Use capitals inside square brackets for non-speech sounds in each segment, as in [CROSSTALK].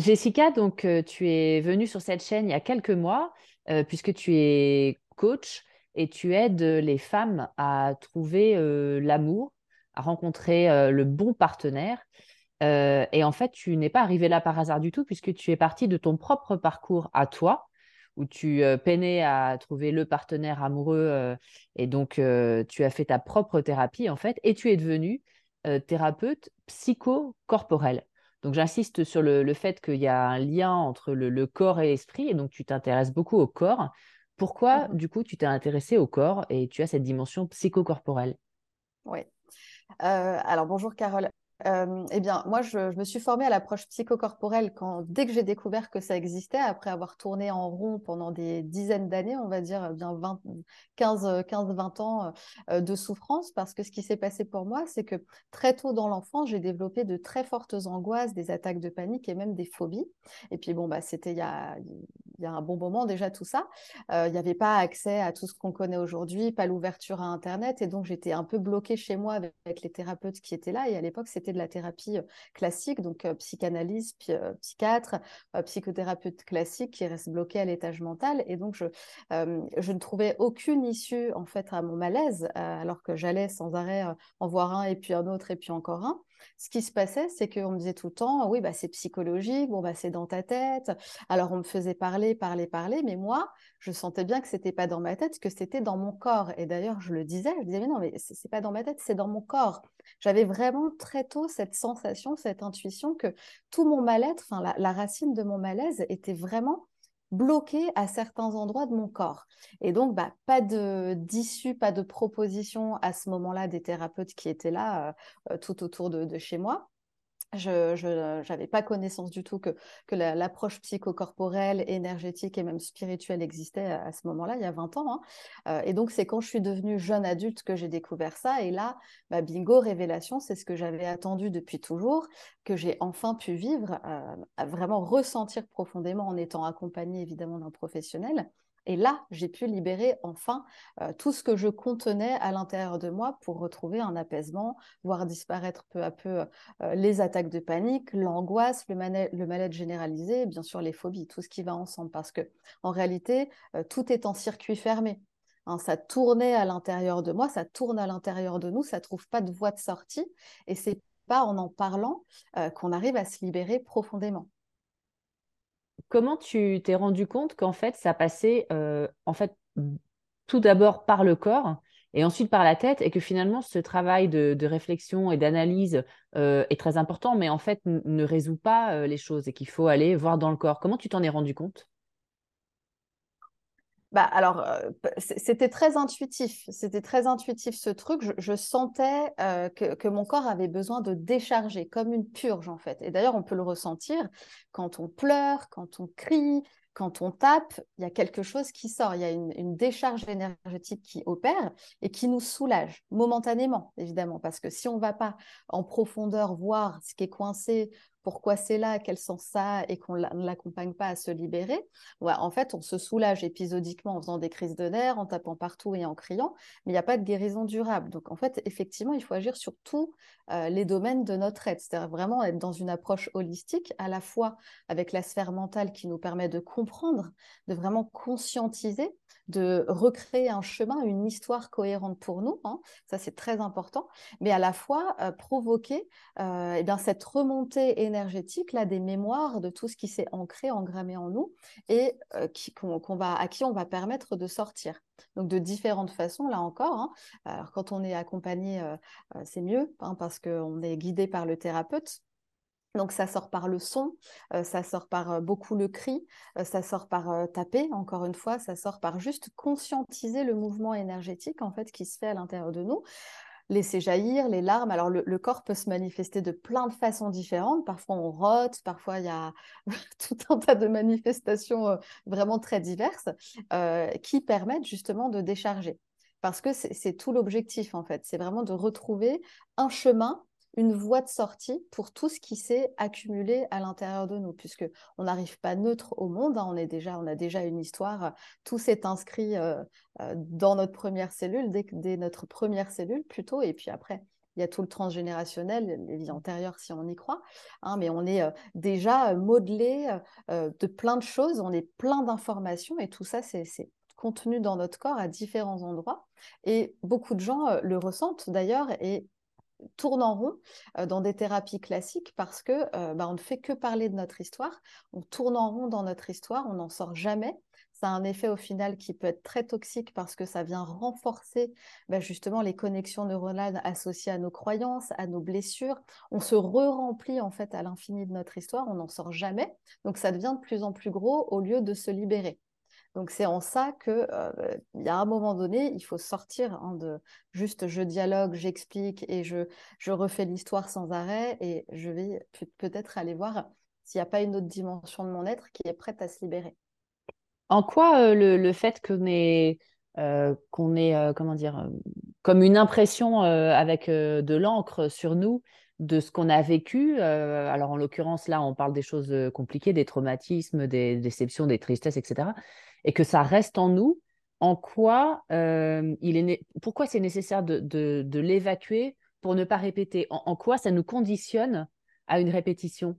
Jessica, donc euh, tu es venue sur cette chaîne il y a quelques mois, euh, puisque tu es coach et tu aides les femmes à trouver euh, l'amour, à rencontrer le bon partenaire. et en fait, tu n'es pas arrivée là par hasard du tout, puisque tu es partie de ton propre parcours à toi, où tu peinais à trouver le partenaire amoureux, et donc tu as fait ta propre thérapie en fait, et tu es devenue thérapeute psychocorporelle. Donc j'insiste sur le, fait qu'il y a un lien entre le, corps et l'esprit, et donc tu t'intéresses beaucoup au corps. Pourquoi, Mmh du coup, tu t'es intéressé au corps et tu as cette dimension psychocorporelle? Oui. alors bonjour Carole. Euh, eh bien, moi, je, me suis formée à l'approche psychocorporelle quand, dès que j'ai découvert que ça existait, après avoir tourné en rond pendant des dizaines d'années, on va dire bien 20, 15, 15, 20 ans euh, de souffrance, parce que ce qui s'est passé pour moi, c'est que très tôt dans l'enfance, j'ai développé de très fortes angoisses, des attaques de panique et même des phobies. Et puis, bon, bah, c'était il y a, un bon moment déjà tout ça. Euh, il n'y avait pas accès à tout ce qu'on connaît aujourd'hui, pas l'ouverture à Internet, et donc j'étais un peu bloquée chez moi avec, avec les thérapeutes qui étaient là. Et à l'époque, c'était de la thérapie euh, classique, donc euh, psychanalyse, euh, psychiatre, psychothérapeute classique qui reste bloqué à l'étage mental. Et donc, je, je ne trouvais aucune issue en fait à mon malaise, alors que j'allais sans arrêt en voir un et puis un autre et puis encore un ce qui se passait, c'est qu'on me disait tout le temps, oui, bah, c'est psychologique, bon, bah, c'est dans ta tête. Alors, on me faisait parler, parler, parler, mais moi, je sentais bien que c'était pas dans ma tête, que c'était dans mon corps. Et d'ailleurs, je le disais, je disais, mais non, mais c'est pas dans ma tête, c'est dans mon corps. J'avais vraiment très tôt cette sensation, cette intuition que tout mon mal-être, la racine de mon malaise était vraiment bloqué à certains endroits de mon corps. Et donc, bah, pas d'issue, pas de proposition à ce moment-là des thérapeutes qui étaient là euh, euh, tout autour de, chez moi je n'avais pas connaissance du tout que, l'approche psychocorporelle, énergétique et même spirituelle existait à, ce moment-là, il y a 20 ans. Hein. Euh, et donc, c'est quand je suis devenue jeune adulte que j'ai découvert ça. Et là, bah, bingo, révélation, c'est ce que j'avais attendu depuis toujours, que j'ai enfin pu vivre, euh, vraiment ressentir profondément en étant accompagnée évidemment d'un professionnel. Et là, j'ai pu libérer enfin euh, tout ce que je contenais à l'intérieur de moi pour retrouver un apaisement, voir disparaître peu à peu euh, les attaques de panique, l'angoisse, le, mal-être généralisé, bien sûr les phobies, tout ce qui va ensemble. Parce que en réalité, euh, tout est en circuit fermé. Hein, ça tournait à l'intérieur de moi, ça tourne à l'intérieur de nous, ça ne trouve pas de voie de sortie. Et c'est pas en en parlant qu'on arrive à se libérer profondément comment tu t'es rendu compte qu'en fait, ça passait euh, en fait tout d'abord par le corps et ensuite par la tête et que finalement ce travail de, réflexion et d'analyse euh, est très important, mais en fait ne résout pas euh, les choses et qu'il faut aller voir dans le corps. Comment tu t'en es rendu compte? Bah, alors, euh, c'était très intuitif. C'était très intuitif ce truc. Je, sentais euh, que, mon corps avait besoin de décharger, comme une purge en fait. Et d'ailleurs, on peut le ressentir quand on pleure, quand on crie, quand on tape, il y a quelque chose qui sort. Il y a une, une décharge énergétique qui opère et qui nous soulage momentanément, évidemment. Parce que si on ne va pas en profondeur voir ce qui est coincé pourquoi c'est là, quel sens ça et qu'on ne l'accompagne pas à se libérer, en fait, on se soulage épisodiquement en faisant des crises de nerfs, en tapant partout et en criant, mais il n'y a pas de guérison durable. Donc, en fait, effectivement, il faut agir sur tous euh, les domaines de notre aide, c'est-à-dire vraiment être dans une approche holistique, à la fois avec la sphère mentale qui nous permet de comprendre, de vraiment conscientiser, de recréer un chemin, une histoire cohérente pour nous, hein. ça c'est très important, mais à la fois euh, provoquer euh, eh cette remontée énergétique là des mémoires de tout ce qui s'est ancré, engrammé en nous et euh, qui, à qui on va permettre de sortir. Donc de différentes façons, là encore. Hein. Alors quand on est accompagné, c'est mieux hein, parce qu'on est guidé par le thérapeute. Donc ça sort par le son, ça sort par beaucoup le cri, ça sort par taper, encore une fois, ça sort par juste conscientiser le mouvement énergétique en fait qui se fait à l'intérieur de nous. Laisser jaillir les larmes. Alors le, corps peut se manifester de plein de façons différentes. Parfois on rote, parfois il y a [LAUGHS] tout un tas de manifestations vraiment très diverses qui permettent justement de décharger. Parce que c'est tout l'objectif en fait, c'est vraiment de retrouver un chemin une voie de sortie pour tout ce qui s'est accumulé à l'intérieur de nous, puisque on n'arrive pas neutre au monde, hein. on, est déjà, on a déjà une histoire, tout s'est inscrit euh, euh, dans notre première cellule, dès, dès, notre première cellule plutôt, et puis après, il y a tout le transgénérationnel, les vies antérieures si on y croit, hein, mais on est déjà modelé de plein de choses, on est plein d'informations et tout ça, c'est contenu dans notre corps à différents endroits. Et beaucoup de gens le ressentent d'ailleurs et tournent en rond dans des thérapies classiques parce que bah, on ne fait que parler de notre histoire, on tourne en rond dans notre histoire, on n'en sort jamais ça a un effet au final qui peut être très toxique parce que ça vient renforcer bah, justement les connexions neuronales associées à nos croyances, à nos blessures. On se re-remplit en fait à l'infini de notre histoire, on n'en sort jamais. Donc ça devient de plus en plus gros au lieu de se libérer. Donc c'est en ça que il y a un moment donné, il faut sortir hein, de juste je dialogue, j'explique et je, je refais l'histoire sans arrêt et je vais peut-être aller voir s'il n'y a pas une autre dimension de mon être qui est prête à se libérer. En quoi euh, le, fait qu'on ait, comment dire, comme une impression avec de l'encre sur nous de ce qu'on a vécu, alors en l'occurrence là on parle des choses compliquées, des traumatismes, des déceptions, des tristesses, etc., et que ça reste en nous, en quoi il est pourquoi c'est nécessaire de, l'évacuer pour ne pas répéter? En, quoi ça nous conditionne à une répétition?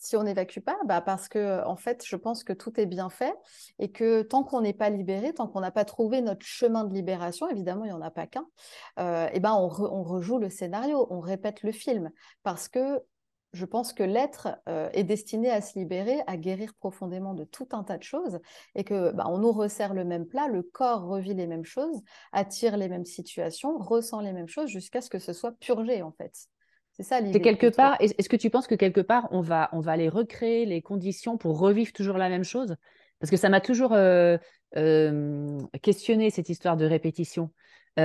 Si on n'évacue pas bah Parce que, en fait, je pense que tout est bien fait et que tant qu'on n'est pas libéré, tant qu'on n'a pas trouvé notre chemin de libération, évidemment, il n'y en a pas qu'un, euh, et ben on, rejoue le scénario, on répète le film. Parce que je pense que l'être euh, est destiné à se libérer, à guérir profondément de tout un tas de choses, et que bah, on nous resserre le même plat, le corps revit les mêmes choses, attire les mêmes situations, ressent les mêmes choses, jusqu'à ce que ce soit purgé en fait. C'est ça l'idée. quelque part. Est-ce que tu penses que quelque part on va on va aller recréer les conditions pour revivre toujours la même chose? Parce que ça m'a toujours euh, euh, questionné cette histoire de répétition. Tu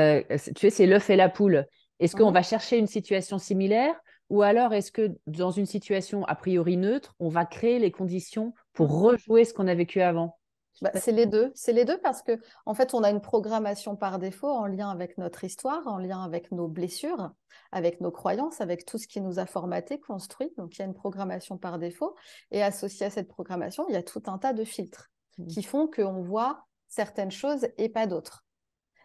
sais, c'est l'œuf et la poule. Est-ce qu'on va chercher une situation similaire ou alors est-ce que dans une situation a priori neutre, on va créer les conditions pour rejouer ce qu'on a vécu avant? Bah, c'est les deux. C'est les deux parce que, en fait, on a une programmation par défaut en lien avec notre histoire, en lien avec nos blessures, avec nos croyances, avec tout ce qui nous a formaté, construit. Donc, il y a une programmation par défaut. Et associé à cette programmation, il y a tout un tas de filtres mmh. qui font qu'on voit certaines choses et pas d'autres.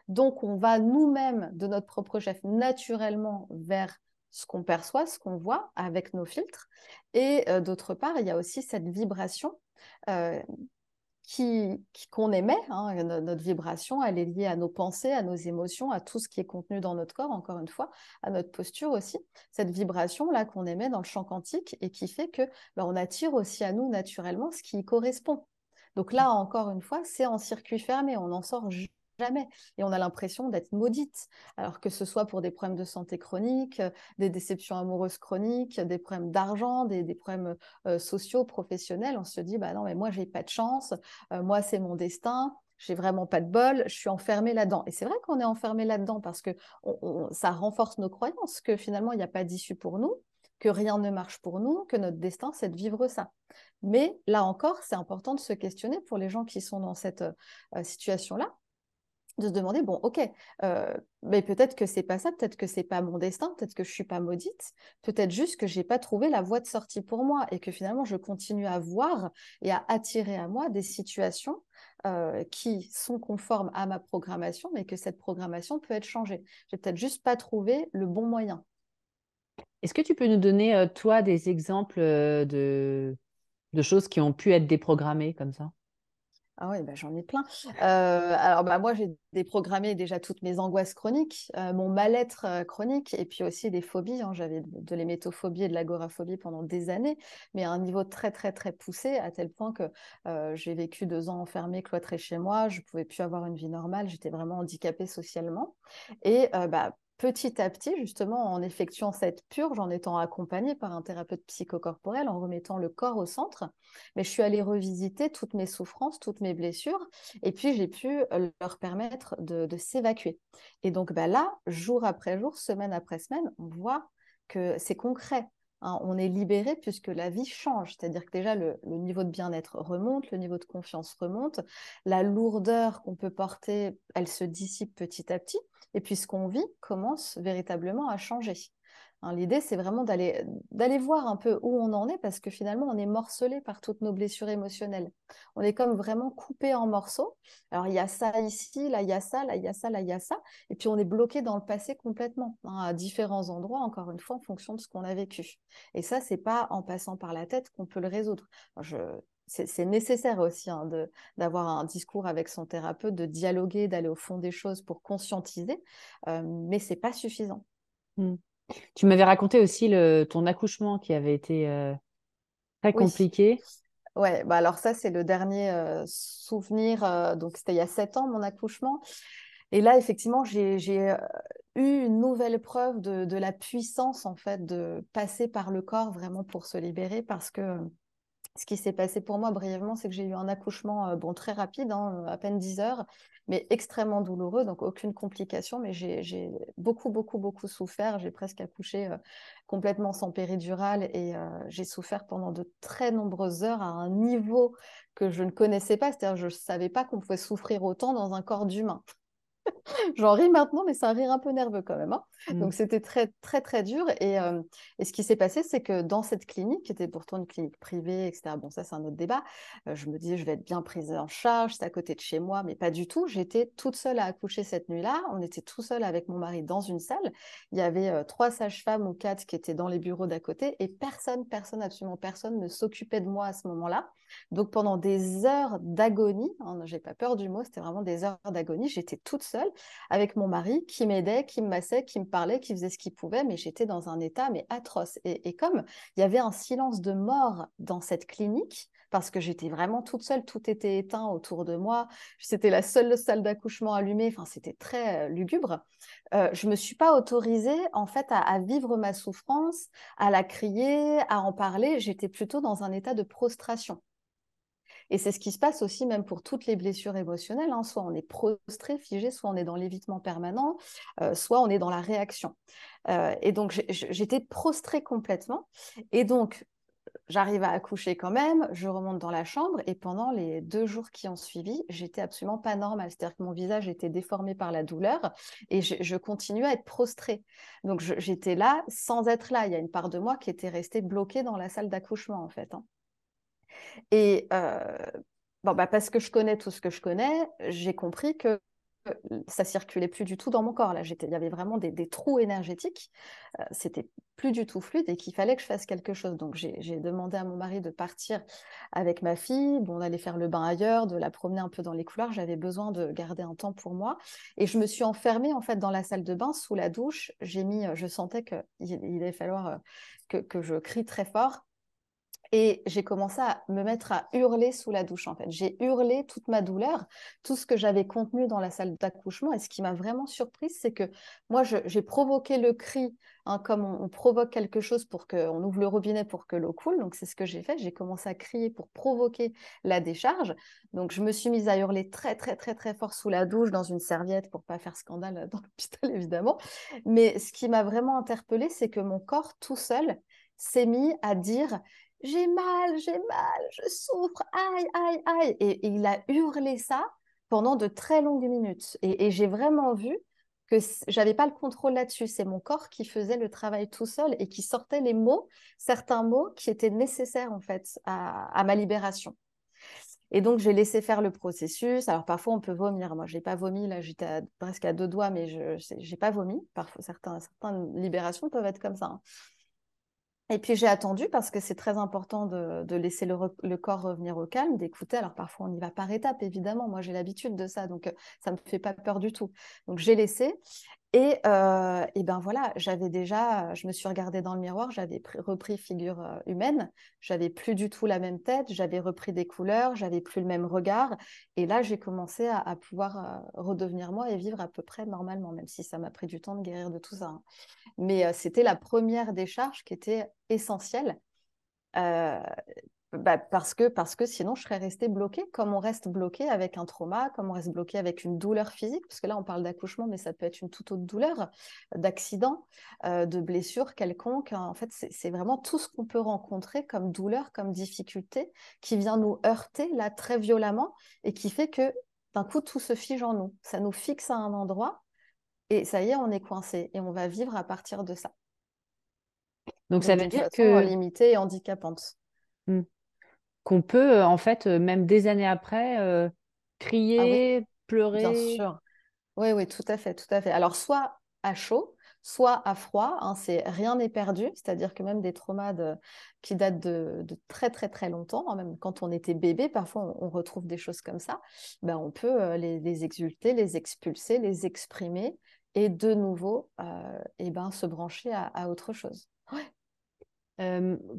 Donc, on va nous-mêmes, de notre propre chef, naturellement vers ce qu'on perçoit, ce qu'on voit avec nos filtres. Et euh, d'autre part, il y a aussi cette vibration euh, qu'on émet, hein, notre vibration, elle est liée à nos pensées, à nos émotions, à tout ce qui est contenu dans notre corps, encore une fois, à notre posture aussi. Cette vibration-là qu'on émet dans le champ quantique et qui fait que bah, on attire aussi à nous naturellement ce qui y correspond. Donc là, encore une fois, c'est en circuit fermé, on n'en sort Et on a l'impression d'être maudite. Alors que ce soit pour des problèmes de santé chronique, euh, des déceptions amoureuses chroniques, des problèmes d'argent, des, problèmes euh, sociaux, professionnels, on se dit, bah non, mais moi, j'ai pas de chance, euh, moi, c'est mon destin, j'ai vraiment pas de bol, je suis enfermée là-dedans. Et c'est vrai qu'on est enfermé là-dedans parce que ça renforce nos croyances que finalement, il n'y a pas d'issue pour nous, que rien ne marche pour nous, que notre destin, c'est de vivre ça. Mais là encore, c'est important de se questionner pour les gens qui sont dans cette situation-là de se demander bon ok euh, mais peut-être que c'est pas ça peut-être que c'est pas mon destin peut-être que je suis pas maudite peut-être juste que j'ai pas trouvé la voie de sortie pour moi et que finalement je continue à voir et à attirer à moi des situations euh, qui sont conformes à ma programmation mais que cette programmation peut être changée. J'ai peut-être juste pas trouvé le bon moyen. Est-ce que tu peux nous donner euh, toi des exemples de de choses qui ont pu être déprogrammées comme ça? Ah oui, bah, j'en ai plein. Euh, alors, bah, moi, j'ai déprogrammé déjà toutes mes angoisses chroniques, euh, mon mal-être euh, chronique, et puis aussi des phobies. Hein. J'avais de, l'hémétophobie et de l'agoraphobie pendant des années, mais à un niveau très, très, très poussé, à tel point que j'ai vécu deux ans enfermée, cloîtrée chez moi. Je ne pouvais plus avoir une vie normale. J'étais vraiment handicapée socialement. Et bah, petit à petit, justement, en effectuant cette purge, en étant accompagnée par un thérapeute psychocorporel, en remettant le corps au centre, mais je suis allée revisiter toutes mes souffrances, toutes mes blessures, et puis j'ai pu euh, leur permettre de, s'évacuer. Et donc bah là, jour après jour, semaine après semaine, on voit que c'est concret. Hein. on est libéré puisque la vie change, c'est-à-dire que déjà le, le niveau de bien-être remonte, le niveau de confiance remonte, la lourdeur qu'on peut porter, elle se dissipe petit à petit, et puis ce qu'on vit commence véritablement à changer. Hein, l'idée, c'est vraiment d'aller voir un peu où on en est parce que finalement, on est morcelé par toutes nos blessures émotionnelles. On est comme vraiment coupé en morceaux. Alors, il y a ça ici, là, il y a ça, là, il y a ça, là, il y a ça. Et puis, on est bloqué dans le passé complètement, hein, à différents endroits, encore une fois, en fonction de ce qu'on a vécu. Et ça, c'est pas en passant par la tête qu'on peut le résoudre. je, c'est nécessaire aussi hein, d'avoir un discours avec son thérapeute, de dialoguer, d'aller au fond des choses pour conscientiser, euh, mais c'est pas suffisant. Mmh. Tu m'avais raconté aussi le, ton accouchement qui avait été euh, très compliqué. Ouais, bah alors ça, c'est le dernier euh, souvenir. Euh, donc, c'était il y a sept ans, mon accouchement. Et là, effectivement, j'ai eu une nouvelle preuve de, de, la puissance, en fait, de passer par le corps vraiment pour se libérer parce que ce qui s'est passé pour moi brièvement, c'est que j'ai eu un accouchement bon, très rapide, hein, à peine 10 heures, mais extrêmement douloureux, donc aucune complication, mais j'ai beaucoup, beaucoup, beaucoup souffert. J'ai presque accouché complètement sans péridurale et j'ai souffert pendant de très nombreuses heures à un niveau que je ne connaissais pas, c'est-à-dire je ne savais pas qu'on pouvait souffrir autant dans un corps d'humain. [LAUGHS] J'en ris maintenant, mais c'est un rire un peu nerveux quand même. Hein. Donc mmh. c'était très très très dur. Et, et ce qui s'est passé, c'est que dans cette clinique, qui était pourtant une clinique privée, etc. Bon, ça c'est un autre débat. je me disais, je vais être bien prise en charge, c'est à côté de chez moi, mais pas du tout. J'étais toute seule à accoucher cette nuit-là. On était tout seul avec mon mari dans une salle. Il y avait trois sages-femmes ou quatre qui étaient dans les bureaux d'à côté, et personne, personne, absolument personne ne s'occupait de moi à ce moment-là. Donc pendant des heures d'agonie, hein, j'ai pas peur du mot, c'était vraiment des heures d'agonie. J'étais toute seule avec mon mari qui m'aidait, qui me massait, qui me parlait, qui faisait ce qu'il pouvait, mais j'étais dans un état mais atroce. Et, comme il y avait un silence de mort dans cette clinique, parce que j'étais vraiment toute seule, tout était éteint autour de moi, c'était la seule salle d'accouchement allumée, enfin c'était très euh, lugubre. Euh, je me suis pas autorisée en fait à, vivre ma souffrance, à la crier, à en parler. J'étais plutôt dans un état de prostration. Et c'est ce qui se passe aussi même pour toutes les blessures émotionnelles. Hein. Soit on est prostré, figé, soit on est dans l'évitement permanent, euh, soit on est dans la réaction. Euh, et donc j'étais prostrée complètement. Et donc j'arrive à accoucher quand même, je remonte dans la chambre et pendant les deux jours qui ont suivi, j'étais absolument pas normale. C'est-à-dire que mon visage était déformé par la douleur et je, je continuais à être prostrée. Donc j'étais là sans être là. Il y a une part de moi qui était restée bloquée dans la salle d'accouchement en fait. Hein. Et euh, bon, bah parce que je connais tout ce que je connais, j'ai compris que ça circulait plus du tout dans mon corps. Là, il y avait vraiment des, trous énergétiques. Euh, c'était plus du tout fluide et qu'il fallait que je fasse quelque chose. Donc, j'ai demandé à mon mari de partir avec ma fille, bon, d'aller faire le bain ailleurs, de la promener un peu dans les couloirs. J'avais besoin de garder un temps pour moi. Et je me suis enfermée, en fait, dans la salle de bain, sous la douche. J'ai mis, je sentais qu'il il allait falloir euh, que je crie très fort. Et j'ai commencé à me mettre à hurler sous la douche, en fait. J'ai hurlé toute ma douleur, tout ce que j'avais contenu dans la salle d'accouchement. Et ce qui m'a vraiment surprise, c'est que moi, j'ai provoqué le cri, hein, comme on, provoque quelque chose pour qu'on ouvre le robinet pour que l'eau coule. Donc, c'est ce que j'ai fait. J'ai commencé à crier pour provoquer la décharge. Donc, je me suis mise à hurler très, très, très, très fort sous la douche, dans une serviette, pour pas faire scandale dans l'hôpital, [LAUGHS] évidemment. Mais ce qui m'a vraiment interpellée, c'est que mon corps, tout seul, s'est mis à dire j'ai mal, j'ai mal, je souffre, aïe, aïe, aïe. Et, il a hurlé ça pendant de très longues minutes. Et, j'ai vraiment vu que j'avais pas le contrôle là-dessus. C'est mon corps qui faisait le travail tout seul et qui sortait les mots, certains mots qui étaient nécessaires en fait à, ma libération. Et donc, j'ai laissé faire le processus. Alors, parfois, on peut vomir. Moi, je n'ai pas vomi. Là, j'étais presque à deux doigts, mais je n'ai pas vomi. Parfois, certains, certaines libérations peuvent être comme ça. Hein. Et puis j'ai attendu parce que c'est très important de, laisser le, corps revenir au calme, d'écouter. Alors parfois on y va par étapes, évidemment. Moi j'ai l'habitude de ça, donc euh, ça ne me fait pas peur du tout. Donc j'ai laissé. Et, euh, ben voilà, j'avais déjà, je me suis regardée dans le miroir, j'avais repris figure euh, humaine, j'avais plus du tout la même tête, j'avais repris des couleurs, j'avais plus le même regard. Et là, j'ai commencé à, pouvoir euh, redevenir moi et vivre à peu près normalement, même si ça m'a pris du temps de guérir de tout ça. Hein. Mais c'était la première décharge qui était essentielle. Bah, parce, que, parce que sinon, je serais restée bloquée, comme on reste bloqué avec un trauma, comme on reste bloqué avec une douleur physique, parce que là, on parle d'accouchement, mais ça peut être une toute autre douleur, d'accident, euh, de blessure quelconque. En fait, c'est vraiment tout ce qu'on peut rencontrer comme douleur, comme difficulté, qui vient nous heurter là très violemment et qui fait que d'un coup, tout se fige en nous. Ça nous fixe à un endroit et ça y est, on est coincé et on va vivre à partir de ça. Donc, ça veut dire que euh, limitée et handicapante. Hmm. Qu'on peut, euh, en fait, euh, même des années après, crier, ah pleurer. Bien sûr. Oui, oui, tout à fait, tout à fait. Alors, soit à chaud, soit à froid. Hein, c'est rien n'est perdu, c'est-à-dire que même des traumas qui datent de, très très très longtemps, hein, même quand on était bébé, parfois on, retrouve des choses comme ça. Ben, on peut les, exulter, les expulser, les exprimer et de nouveau et eh ben, se brancher à, autre chose.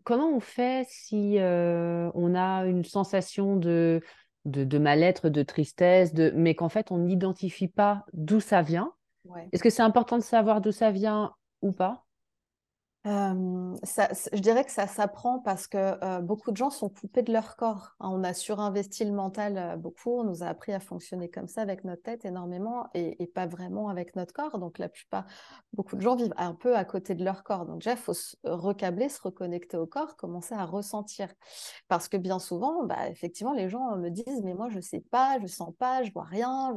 Comment on fait si on a une sensation de, de, mal-être, de tristesse, de... mais qu'en fait on n'identifie pas d'où ça vient? Est-ce que c'est important de savoir d'où ça vient ou pas? Je dirais que ça s'apprend parce que beaucoup de gens sont coupés de leur corps. Hein. On a surinvesti le mental beaucoup, on nous a appris à fonctionner comme ça avec notre tête énormément et, pas vraiment avec notre corps. Donc la plupart, beaucoup de gens vivent un peu à côté de leur corps. Donc déjà, il faut se recabler, se reconnecter au corps, commencer à ressentir. Parce que bien souvent, bah, effectivement, les gens me disent, mais moi, je sais pas, je sens pas, je vois rien.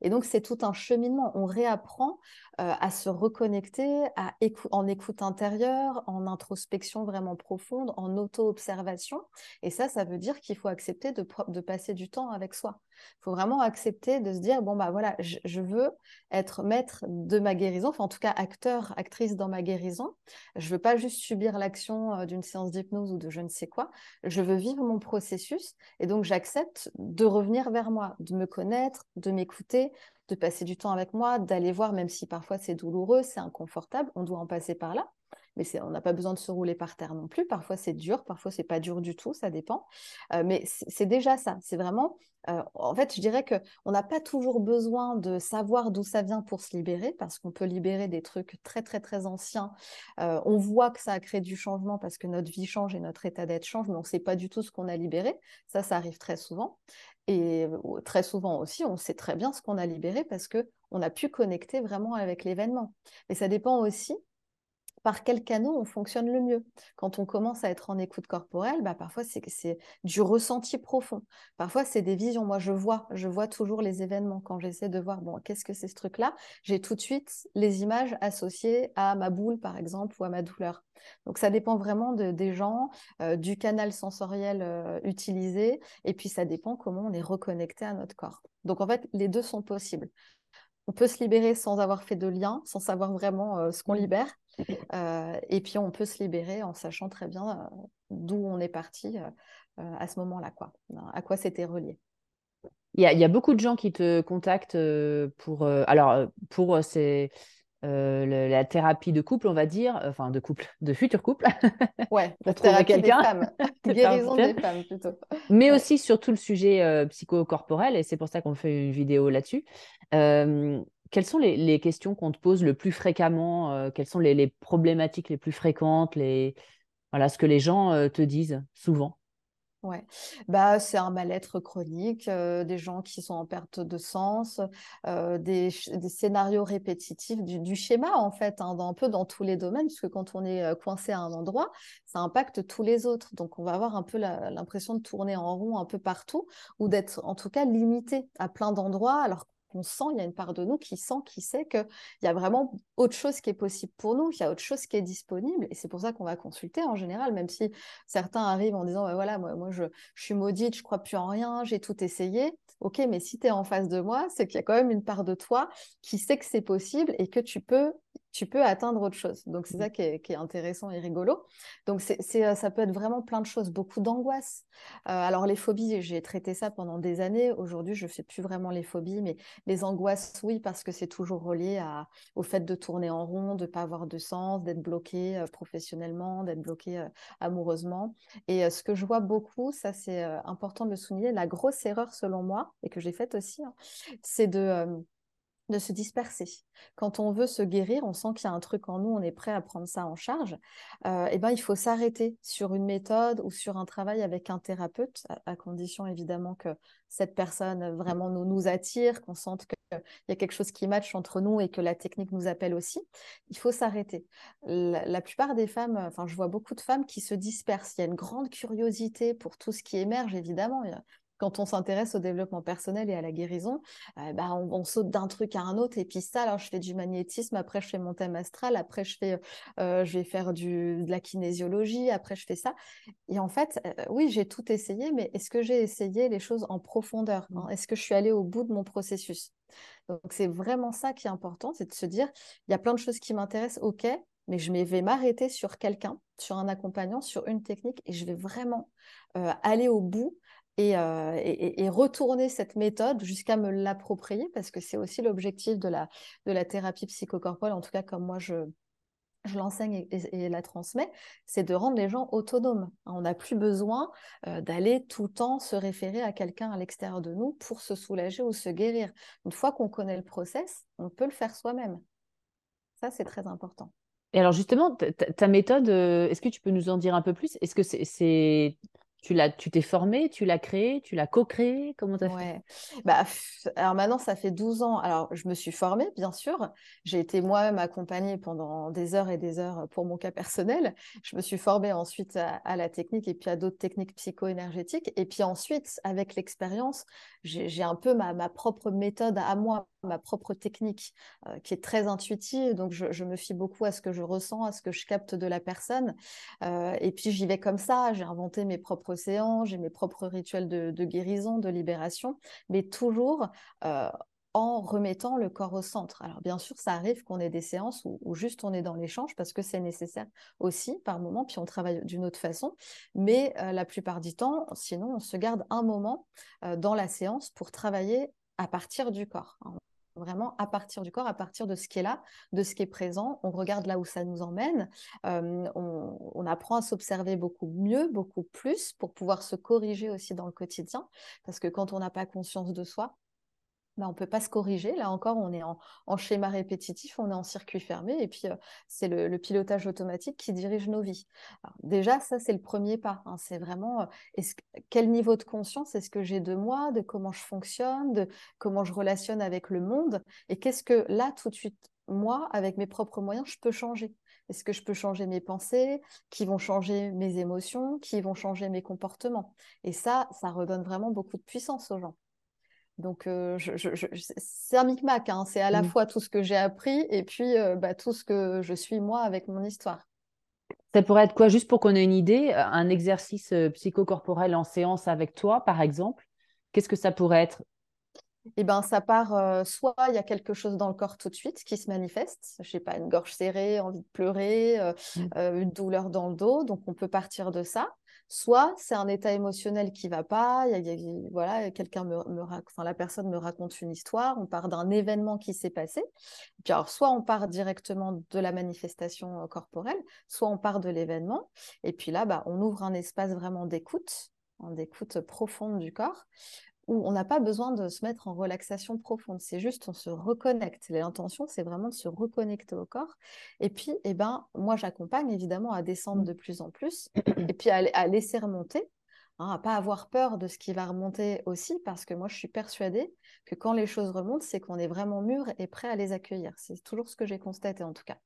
Et donc, c'est tout un cheminement. On réapprend à se reconnecter à en écoute intérieure, en introspection vraiment profonde, en auto-observation. Et ça, ça veut dire qu'il faut accepter de, passer du temps avec soi. Il faut vraiment accepter de se dire, bon, bah voilà, je, veux être maître de ma guérison, enfin en tout cas acteur, actrice dans ma guérison. Je veux pas juste subir l'action d'une séance d'hypnose ou de je ne sais quoi. Je veux vivre mon processus. Et donc, j'accepte de revenir vers moi, de me connaître, de m'écouter, de passer du temps avec moi, d'aller voir, même si parfois c'est douloureux, c'est inconfortable, on doit en passer par là. Mais on n'a pas besoin de se rouler par terre non plus. Parfois c'est dur, parfois c'est pas dur du tout, ça dépend. Euh, mais c'est déjà ça. C'est vraiment, euh, en fait, je dirais que on n'a pas toujours besoin de savoir d'où ça vient pour se libérer, parce qu'on peut libérer des trucs très très très anciens. Euh, on voit que ça a créé du changement parce que notre vie change et notre état d'être change, mais on ne sait pas du tout ce qu'on a libéré. Ça, ça arrive très souvent. Et très souvent aussi, on sait très bien ce qu'on a libéré parce que on a pu connecter vraiment avec l'événement. Mais ça dépend aussi par quel canot on fonctionne le mieux. Quand on commence à être en écoute corporelle, bah parfois c'est du ressenti profond. Parfois c'est des visions. Moi je vois, je vois toujours les événements quand j'essaie de voir bon qu'est-ce que c'est ce truc-là. J'ai tout de suite les images associées à ma boule par exemple ou à ma douleur. Donc ça dépend vraiment des gens, euh, du canal sensoriel euh, utilisé, et puis ça dépend comment on est reconnecté à notre corps. Donc en fait les deux sont possibles on peut se libérer sans avoir fait de lien, sans savoir vraiment euh, ce qu'on mmh. libère. Euh, et puis on peut se libérer en sachant très bien euh, d'où on est parti à ce moment-là, quoi, à quoi c'était relié. Il y, a, beaucoup de gens qui te contactent pour, alors pour ces, la thérapie de couple, on va dire, enfin de couple, de futur couple. [LAUGHS] Ouais, pour trouver quelqu'un. [LAUGHS] [LAUGHS] Guérison des femmes plutôt. Mais aussi sur tout le sujet psychocorporel, et c'est pour ça qu'on fait une vidéo là-dessus quelles sont les, questions qu'on te pose le plus fréquemment euh, Quelles sont les, problématiques les plus fréquentes les... Voilà, ce que les gens euh, te disent souvent? Ouais, bah, c'est un mal-être chronique, euh, des gens qui sont en perte de sens, des, scénarios répétitifs, du, schéma en fait, hein, un peu dans tous les domaines, puisque quand on est coincé à un endroit, ça impacte tous les autres. Donc on va avoir un peu l'impression de tourner en rond un peu partout, ou d'être en tout cas limité à plein d'endroits, alors on sent, il y a une part de nous qui sent, qui sait qu'il y a vraiment autre chose qui est possible pour nous, qu'il y a autre chose qui est disponible. Et c'est pour ça qu'on va consulter en général, même si certains arrivent en disant, bah voilà, moi, moi je, suis maudite, je crois plus en rien, j'ai tout essayé. Ok, mais si tu es en face de moi, c'est qu'il y a quand même une part de toi qui sait que c'est possible et que tu peux tu peux atteindre autre chose. Donc, c'est mmh. ça qui est, intéressant et rigolo. Donc, c'est, euh, ça peut être vraiment plein de choses, beaucoup d'angoisse. Euh, alors, les phobies, j'ai traité ça pendant des années. Aujourd'hui, je ne fais plus vraiment les phobies, mais les angoisses, oui, parce que c'est toujours relié à, au fait de tourner en rond, de ne pas avoir de sens, d'être bloqué euh, professionnellement, d'être bloqué amoureusement. Et ce que je vois beaucoup, ça c'est important de le souligner, la grosse erreur selon moi, et que j'ai faite aussi, hein, c'est de de se disperser. Quand on veut se guérir, on sent qu'il y a un truc en nous, on est prêt à prendre ça en charge. et euh, eh ben, il faut s'arrêter sur une méthode ou sur un travail avec un thérapeute, à, condition évidemment que cette personne vraiment nous, attire, qu'on sente qu'il y a quelque chose qui matche entre nous et que la technique nous appelle aussi. Il faut s'arrêter. La, plupart des femmes, je vois beaucoup de femmes qui se dispersent. Il y a une grande curiosité pour tout ce qui émerge, évidemment. Il y a quand on s'intéresse au développement personnel et à la guérison, euh, bah, on, saute d'un truc à un autre. Et puis ça, alors je fais du magnétisme, après je fais mon thème astral, après je, fais, euh, je vais faire du, de la kinésiologie, après je fais ça. Et en fait, euh, oui, j'ai tout essayé, mais est-ce que j'ai essayé les choses en profondeur hein? Est-ce que je suis allée au bout de mon processus? Donc c'est vraiment ça qui est important, c'est de se dire, il y a plein de choses qui m'intéressent, ok, mais je vais m'arrêter sur quelqu'un, sur un accompagnant, sur une technique, et je vais vraiment aller au bout euh, et, retourner cette méthode jusqu'à me l'approprier, parce que c'est aussi l'objectif de la, de la thérapie psychocorporelle, en tout cas comme moi je, je l'enseigne et, la transmets, c'est de rendre les gens autonomes. On n'a plus besoin euh, d'aller tout le temps se référer à quelqu'un à l'extérieur de nous pour se soulager ou se guérir. Une fois qu'on connaît le process, on peut le faire soi-même. Ça, c'est très important. Et alors justement, ta, méthode, euh, est-ce que tu peux nous en dire un peu plus? Est-ce que c'est tu l'as, tu t'es formé, tu l'as créé, tu l'as co-créé Comment tu as fait bah, Alors maintenant, ça fait 12 ans. Alors, je me suis formée, bien sûr. J'ai été moi-même accompagnée pendant des heures et des heures pour mon cas personnel. Je me suis formée ensuite à, la technique et puis à d'autres techniques psycho-énergétiques. Et puis ensuite, avec l'expérience, j'ai, un peu ma, propre méthode à moi, ma propre technique euh, qui est très intuitive. Donc, je, me fie beaucoup à ce que je ressens, à ce que je capte de la personne. Euh, et puis, j'y vais comme ça. J'ai inventé mes propres séances, j'ai mes propres rituels de, guérison, de libération, mais toujours euh, en remettant le corps au centre. Alors, bien sûr, ça arrive qu'on ait des séances où, juste on est dans l'échange parce que c'est nécessaire aussi par moment, puis on travaille d'une autre façon. Mais la plupart du temps, sinon, on se garde un moment dans la séance pour travailler à partir du corps. Vraiment à partir du corps, à partir de ce qui est là, de ce qui est présent. On regarde là où ça nous emmène. Euh, on, apprend à s'observer beaucoup mieux, beaucoup plus pour pouvoir se corriger aussi dans le quotidien. Parce que quand on n'a pas conscience de soi, bah, on ne peut pas se corriger. Là encore, on est en, schéma répétitif, on est en circuit fermé, et puis euh, c'est le, pilotage automatique qui dirige nos vies. déjà, ça, c'est le premier pas. Hein. C'est vraiment euh, quel niveau de conscience est-ce que j'ai de moi, de comment je fonctionne, de comment je relationne avec le monde, et qu'est-ce que là, tout de suite, moi, avec mes propres moyens, je peux changer? Est-ce que je peux changer mes pensées, qui vont changer mes émotions, qui vont changer mes comportements? Et ça, ça redonne vraiment beaucoup de puissance aux gens. Donc, euh, c'est un micmac, hein. c'est à la mmh. fois tout ce que j'ai appris et puis euh, bah, tout ce que je suis moi avec mon histoire. Ça pourrait être quoi, juste pour qu'on ait une idée, euh, un exercice psychocorporel en séance avec toi, par exemple? Qu'est-ce que ça pourrait être? Eh ben, ça part, soit il y a quelque chose dans le corps tout de suite qui se manifeste, je sais pas, une gorge serrée, envie de pleurer, mmh. une douleur dans le dos, donc on peut partir de ça soit c'est un état émotionnel qui va pas, voilà, quelqu'un me, enfin, la personne me raconte une histoire, on part d'un événement qui s'est passé. Alors, soit on part directement de la manifestation euh, corporelle, soit on part de l'événement. Et puis là, bah, on ouvre un espace vraiment d'écoute, d'écoute profonde du corps où on n'a pas besoin de se mettre en relaxation profonde. C'est juste, on se reconnecte. L'intention, c'est vraiment de se reconnecter au corps. Et puis, eh ben, moi, j'accompagne évidemment à descendre mmh. de plus en plus et puis à, laisser remonter. Hein, à pas avoir peur de ce qui va remonter aussi, parce que moi, je suis persuadée que quand les choses remontent, c'est qu'on est vraiment mûr et prêt à les accueillir. C'est toujours ce que j'ai constaté en tout cas.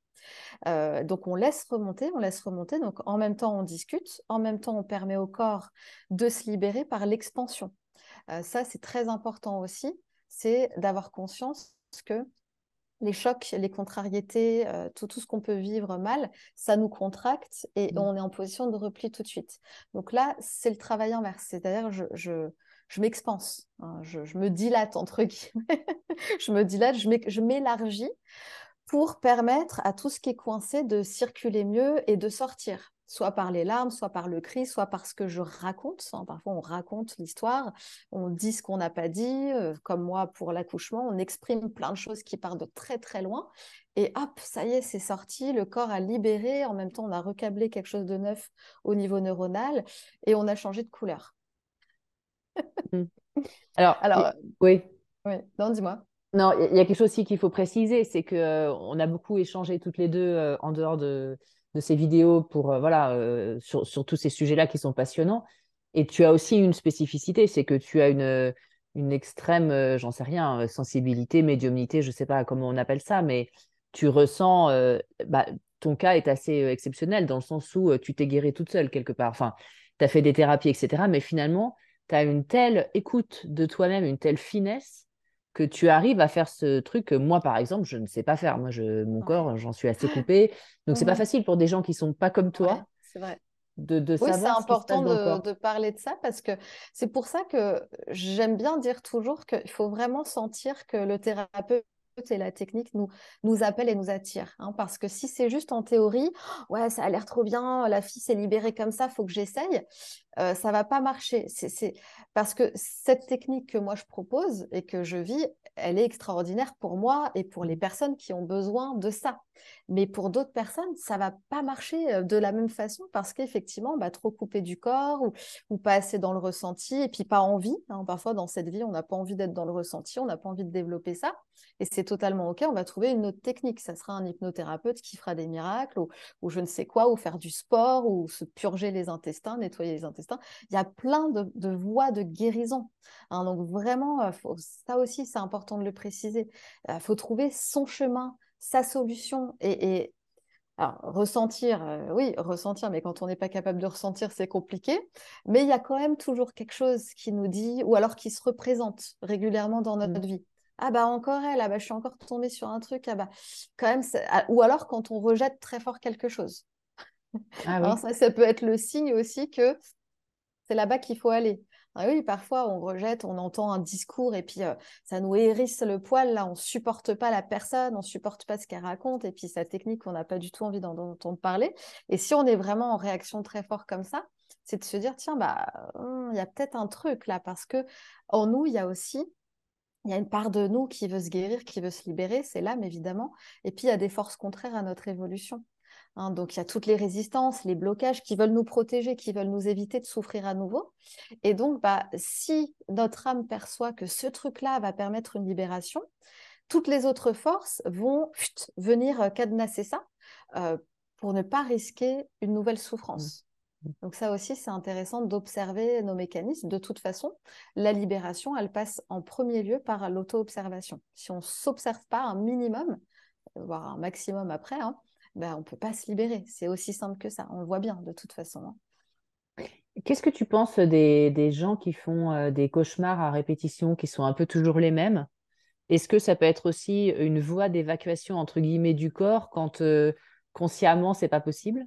Euh, donc on laisse remonter, on laisse remonter. Donc en même temps, on discute, en même temps, on permet au corps de se libérer par l'expansion. Euh, ça, c'est très important aussi, c'est d'avoir conscience que les chocs, les contrariétés, euh, tout, ce qu'on peut vivre mal, ça nous contracte et mmh. on est en position de repli tout de suite. Donc là, c'est le travail inverse, c'est-à-dire je, je, je m'expanse, hein, je, me dilate entre guillemets, [LAUGHS] je me dilate, je m'élargis pour permettre à tout ce qui est coincé de circuler mieux et de sortir soit par les larmes, soit par le cri, soit parce que je raconte. Hein. Parfois, on raconte l'histoire, on dit ce qu'on n'a pas dit, euh, comme moi pour l'accouchement, on exprime plein de choses qui partent de très très loin. Et hop, ça y est, c'est sorti, le corps a libéré, en même temps, on a recablé quelque chose de neuf au niveau neuronal et on a changé de couleur. Mmh. [LAUGHS] Alors, Alors oui. Oui, non, dis-moi. Non, il y a quelque chose aussi qu'il faut préciser, c'est qu'on euh, a beaucoup échangé toutes les deux euh, en dehors de, de ces vidéos pour euh, voilà euh, sur, tous ces sujets-là qui sont passionnants. Et tu as aussi une spécificité, c'est que tu as une, une extrême, euh, j'en sais rien, sensibilité, médiumnité, je ne sais pas comment on appelle ça, mais tu ressens, bah, ton cas est assez exceptionnel dans le sens où tu t'es guérie toute seule quelque part. Enfin, tu as fait des thérapies, etc. Mais finalement, tu as une telle écoute de toi-même, une telle finesse que tu arrives à faire ce truc que moi, par exemple, je ne sais pas faire. Moi, je, mon corps, j'en suis assez coupé. Donc, c'est pas facile pour des gens qui sont pas comme toi. c'est vrai. De, de oui, c'est important de, de, parler de ça parce que c'est pour ça que j'aime bien dire toujours qu'il faut vraiment sentir que le thérapeute et la technique nous, nous appelle et nous attire. Hein, parce que si c'est juste en théorie, ouais, ça a l'air trop bien, la fille s'est libérée comme ça, faut que j'essaye, euh, ça va pas marcher. C'est parce que cette technique que moi je propose et que je vis, elle est extraordinaire pour moi et pour les personnes qui ont besoin de ça. Mais pour d'autres personnes, ça va pas marcher euh, de la même façon parce qu'effectivement, bah, trop coupé du corps ou, ou, pas assez dans le ressenti et puis pas envie. Hein. Parfois, dans cette vie, on n'a pas envie d'être dans le ressenti, on n'a pas envie de développer ça. Et c'est totalement OK. On va trouver une autre technique. Ça sera un hypnothérapeute qui fera des miracles ou, ou je ne sais quoi, ou faire du sport ou se purger les intestins, nettoyer les intestins. Il y a plein de, de voies de guérison. Hein. donc vraiment, euh, ça aussi, c'est important de le préciser. Il euh, faut trouver son chemin sa solution et, alors, ressentir, euh, oui, ressentir, mais quand on n'est pas capable de ressentir, c'est compliqué. Mais il y a quand même toujours quelque chose qui nous dit, ou alors qui se représente régulièrement dans notre mmh. vie. Ah bah encore elle, ah bah je suis encore tombée sur un truc, ah bah quand même, ah, ou alors quand on rejette très fort quelque chose. Ah ça, ça peut être le signe aussi que c'est là-bas qu'il faut aller. Ah oui, parfois on rejette, on entend un discours et puis euh, ça nous hérisse le poil, là on supporte pas la personne, on supporte pas ce qu'elle raconte et puis sa technique, on n'a pas du tout envie d'en entendre parler. Et si on est vraiment en réaction très fort comme ça, c'est de se dire, tiens, bah, hum, il y a peut-être un truc là parce que en nous, il y a aussi il y a une part de nous qui veut se guérir, qui veut se libérer, c'est l'âme évidemment. Et puis il y a des forces contraires à notre évolution. Hein, donc, il y a toutes les résistances, les blocages qui veulent nous protéger, qui veulent nous éviter de souffrir à nouveau. Et donc, bah, si notre âme perçoit que ce truc-là va permettre une libération, toutes les autres forces vont venir euh, cadenasser ça euh, pour ne pas risquer une nouvelle souffrance. Donc ça aussi, c'est intéressant d'observer nos mécanismes. De toute façon, la libération, elle passe en premier lieu par l'auto-observation. Si on ne s'observe pas un minimum, voire un maximum après, hein, ben, on ne peut pas se libérer. C'est aussi simple que ça. On le voit bien de toute façon. Hein. Qu'est-ce que tu penses des, gens qui font euh, des cauchemars à répétition, qui sont un peu toujours les mêmes? Est-ce que ça peut être aussi une voie d'évacuation entre guillemets du corps quand euh, consciemment c'est pas possible?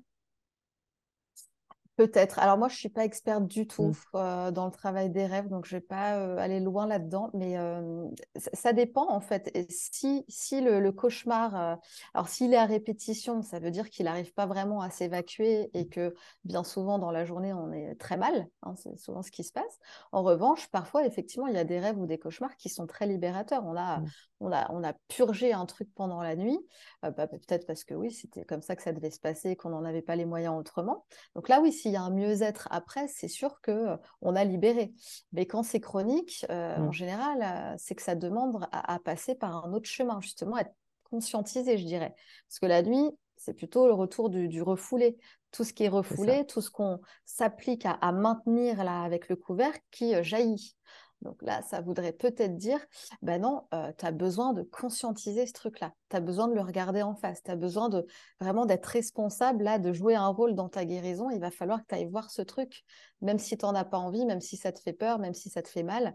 Peut-être. Alors moi, je suis pas experte du tout mmh. euh, dans le travail des rêves, donc je vais pas euh, aller loin là-dedans. Mais euh, ça, dépend en fait. si si le, cauchemar, alors s'il est à répétition, ça veut dire qu'il n'arrive pas vraiment à s'évacuer et que bien souvent dans la journée on est très mal. Hein, c'est souvent ce qui se passe. En revanche, parfois effectivement, il y a des rêves ou des cauchemars qui sont très libérateurs. On a mmh. on a on a purgé un truc pendant la nuit, bah, peut-être parce que oui, c'était comme ça que ça devait se passer, qu'on n'en avait pas les moyens autrement. Donc là, oui s'il y a un mieux-être après, c'est sûr que on a libéré. Mais quand c'est chronique, euh, en mmh. général, euh, c'est que ça demande à, passer par un autre chemin, justement, être conscientisé, je dirais. Parce que la nuit, c'est plutôt le retour du, refoulé. Tout ce qui est refoulé, tout ce qu'on s'applique à, à, maintenir là avec le couvercle qui jaillit. Donc là, ça voudrait peut-être dire, ben non, tu as besoin de conscientiser ce truc-là. Tu as besoin de le regarder en face. Tu as besoin de vraiment d'être responsable, là, de jouer un rôle dans ta guérison. Il va falloir que tu ailles voir ce truc, même si tu n'en as pas envie, même si ça te fait peur, même si ça te fait mal.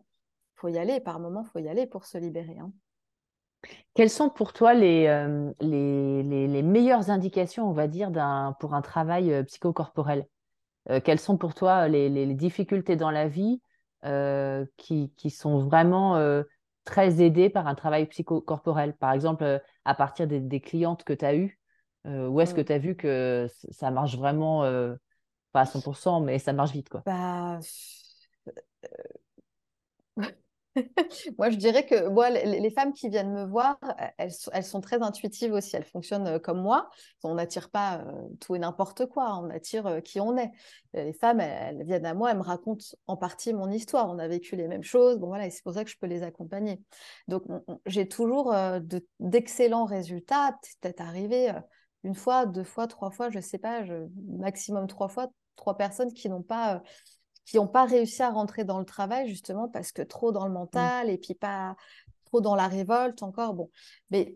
Faut y aller. Par moment, faut y aller pour se libérer. Hein. Quelles sont pour toi les, meilleures indications, on va dire, pour un travail psychocorporel? Quelles sont pour toi les difficultés dans la vie euh, qui, qui, sont vraiment euh, très aidés par un travail psychocorporel. Par exemple, euh, à partir des, clientes que tu as eues, où est-ce que mmh. tu as vu que ça marche vraiment, pas à 100%, mais ça marche vite quoi? Bah, [LAUGHS] Moi, je dirais que les, femmes qui viennent me voir, elles, sont très intuitives aussi. Elles fonctionnent comme moi. On n'attire pas tout et n'importe quoi. On attire qui on est. Les femmes, elles, viennent à moi, elles me racontent en partie mon histoire. On a vécu les mêmes choses. Bon, voilà, et c'est pour ça que je peux les accompagner. Donc, j'ai toujours d'excellents résultats. Peut-être arrivé une fois, deux fois, trois fois, je ne sais pas, maximum trois fois, trois personnes qui n'ont pas qui n'ont pas réussi à rentrer dans le travail justement parce que trop dans le mmh. mental et puis pas trop dans la révolte encore. Bon, mais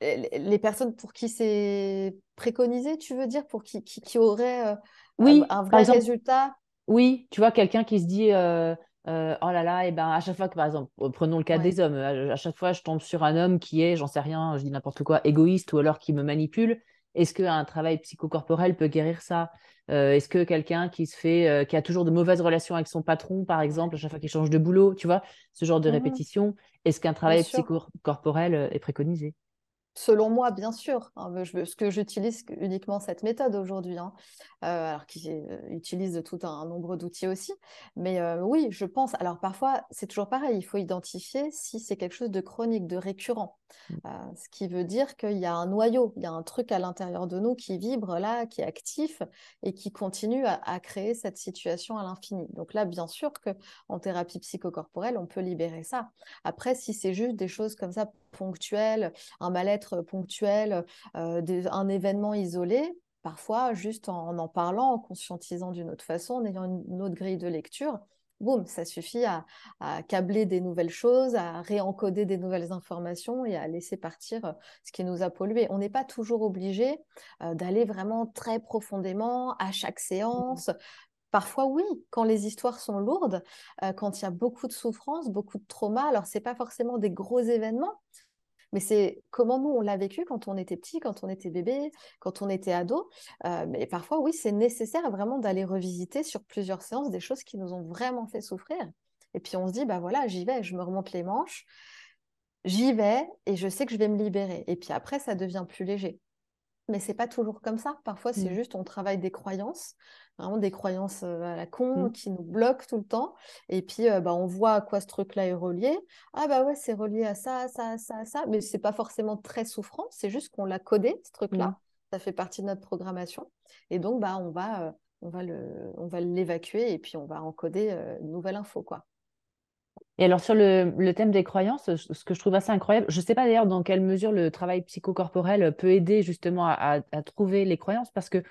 les personnes pour qui c'est préconisé, tu veux dire, pour qui, qui, auraient euh, oui, un, vrai résultat? Oui, tu vois, quelqu'un qui se dit euh, euh, oh là là, et ben à chaque fois que, par exemple, prenons le cas Ouais. des hommes, à, à chaque fois je tombe sur un homme qui est, j'en sais rien, je dis n'importe quoi, égoïste ou alors qui me manipule. Est-ce qu'un travail psychocorporel peut guérir ça? Euh, est-ce que quelqu'un qui se fait, euh, qui a toujours de mauvaises relations avec son patron, par exemple, à chaque fois qu'il change de boulot, tu vois, ce genre de Mhm. répétition, est-ce qu'un travail psychocorporel euh, est préconisé? Selon moi, bien sûr, hein, je, parce que j'utilise uniquement cette méthode aujourd'hui, hein, euh, alors qu'ils euh, utilisent tout un, nombre d'outils aussi. Mais euh, oui, je pense. Alors parfois, c'est toujours pareil, il faut identifier si c'est quelque chose de chronique, de récurrent. Euh, ce qui veut dire qu'il y a un noyau, il y a un truc à l'intérieur de nous qui vibre là, qui est actif et qui continue à, créer cette situation à l'infini. Donc là, bien sûr qu'en thérapie psychocorporelle, on peut libérer ça. Après, si c'est juste des choses comme ça ponctuelles, un mal-être ponctuel, euh, un événement isolé, parfois juste en en parlant, en conscientisant d'une autre façon, en ayant une autre grille de lecture, boum, ça suffit à, à, câbler des nouvelles choses, à réencoder des nouvelles informations et à laisser partir ce qui nous a pollué. On n'est pas toujours obligé euh, d'aller vraiment très profondément à chaque séance. Parfois, oui, quand les histoires sont lourdes, euh, quand il y a beaucoup de souffrance, beaucoup de trauma, alors ce n'est pas forcément des gros événements, mais c'est comment nous, on l'a vécu quand on était petit, quand on était bébé, quand on était ado. Euh, mais parfois, oui, c'est nécessaire vraiment d'aller revisiter sur plusieurs séances des choses qui nous ont vraiment fait souffrir. Et puis on se dit, bah voilà, j'y vais, je me remonte les manches, j'y vais et je sais que je vais me libérer. Et puis après, ça devient plus léger. Mais c'est pas toujours comme ça. Parfois, c'est Mm. juste on travaille des croyances, vraiment des croyances à la con Mm. qui nous bloquent tout le temps. Et puis, euh, bah, on voit à quoi ce truc-là est relié. Ah bah ouais, c'est relié à ça, ça, ça, ça. Mais c'est pas forcément très souffrant. C'est juste qu'on l'a codé, ce truc-là. Ça fait partie de notre programmation. Et donc, bah, on va, euh, on va le, on va l'évacuer et puis on va encoder euh, une nouvelle info, quoi. Et alors sur le, le thème des croyances, ce que je trouve assez incroyable, je ne sais pas d'ailleurs dans quelle mesure le travail psychocorporel peut aider justement à, à- à trouver les croyances, parce que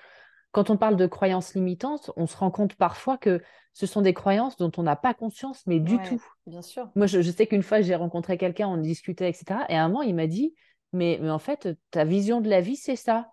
quand on parle de croyances limitantes, on se rend compte parfois que ce sont des croyances dont on n'a pas conscience, mais du Ouais, tout. bien sûr. Moi, je, je sais qu'une fois, j'ai rencontré quelqu'un, on discutait, etc. Et à un moment, il m'a dit, mais, mais en fait, ta vision de la vie, c'est ça.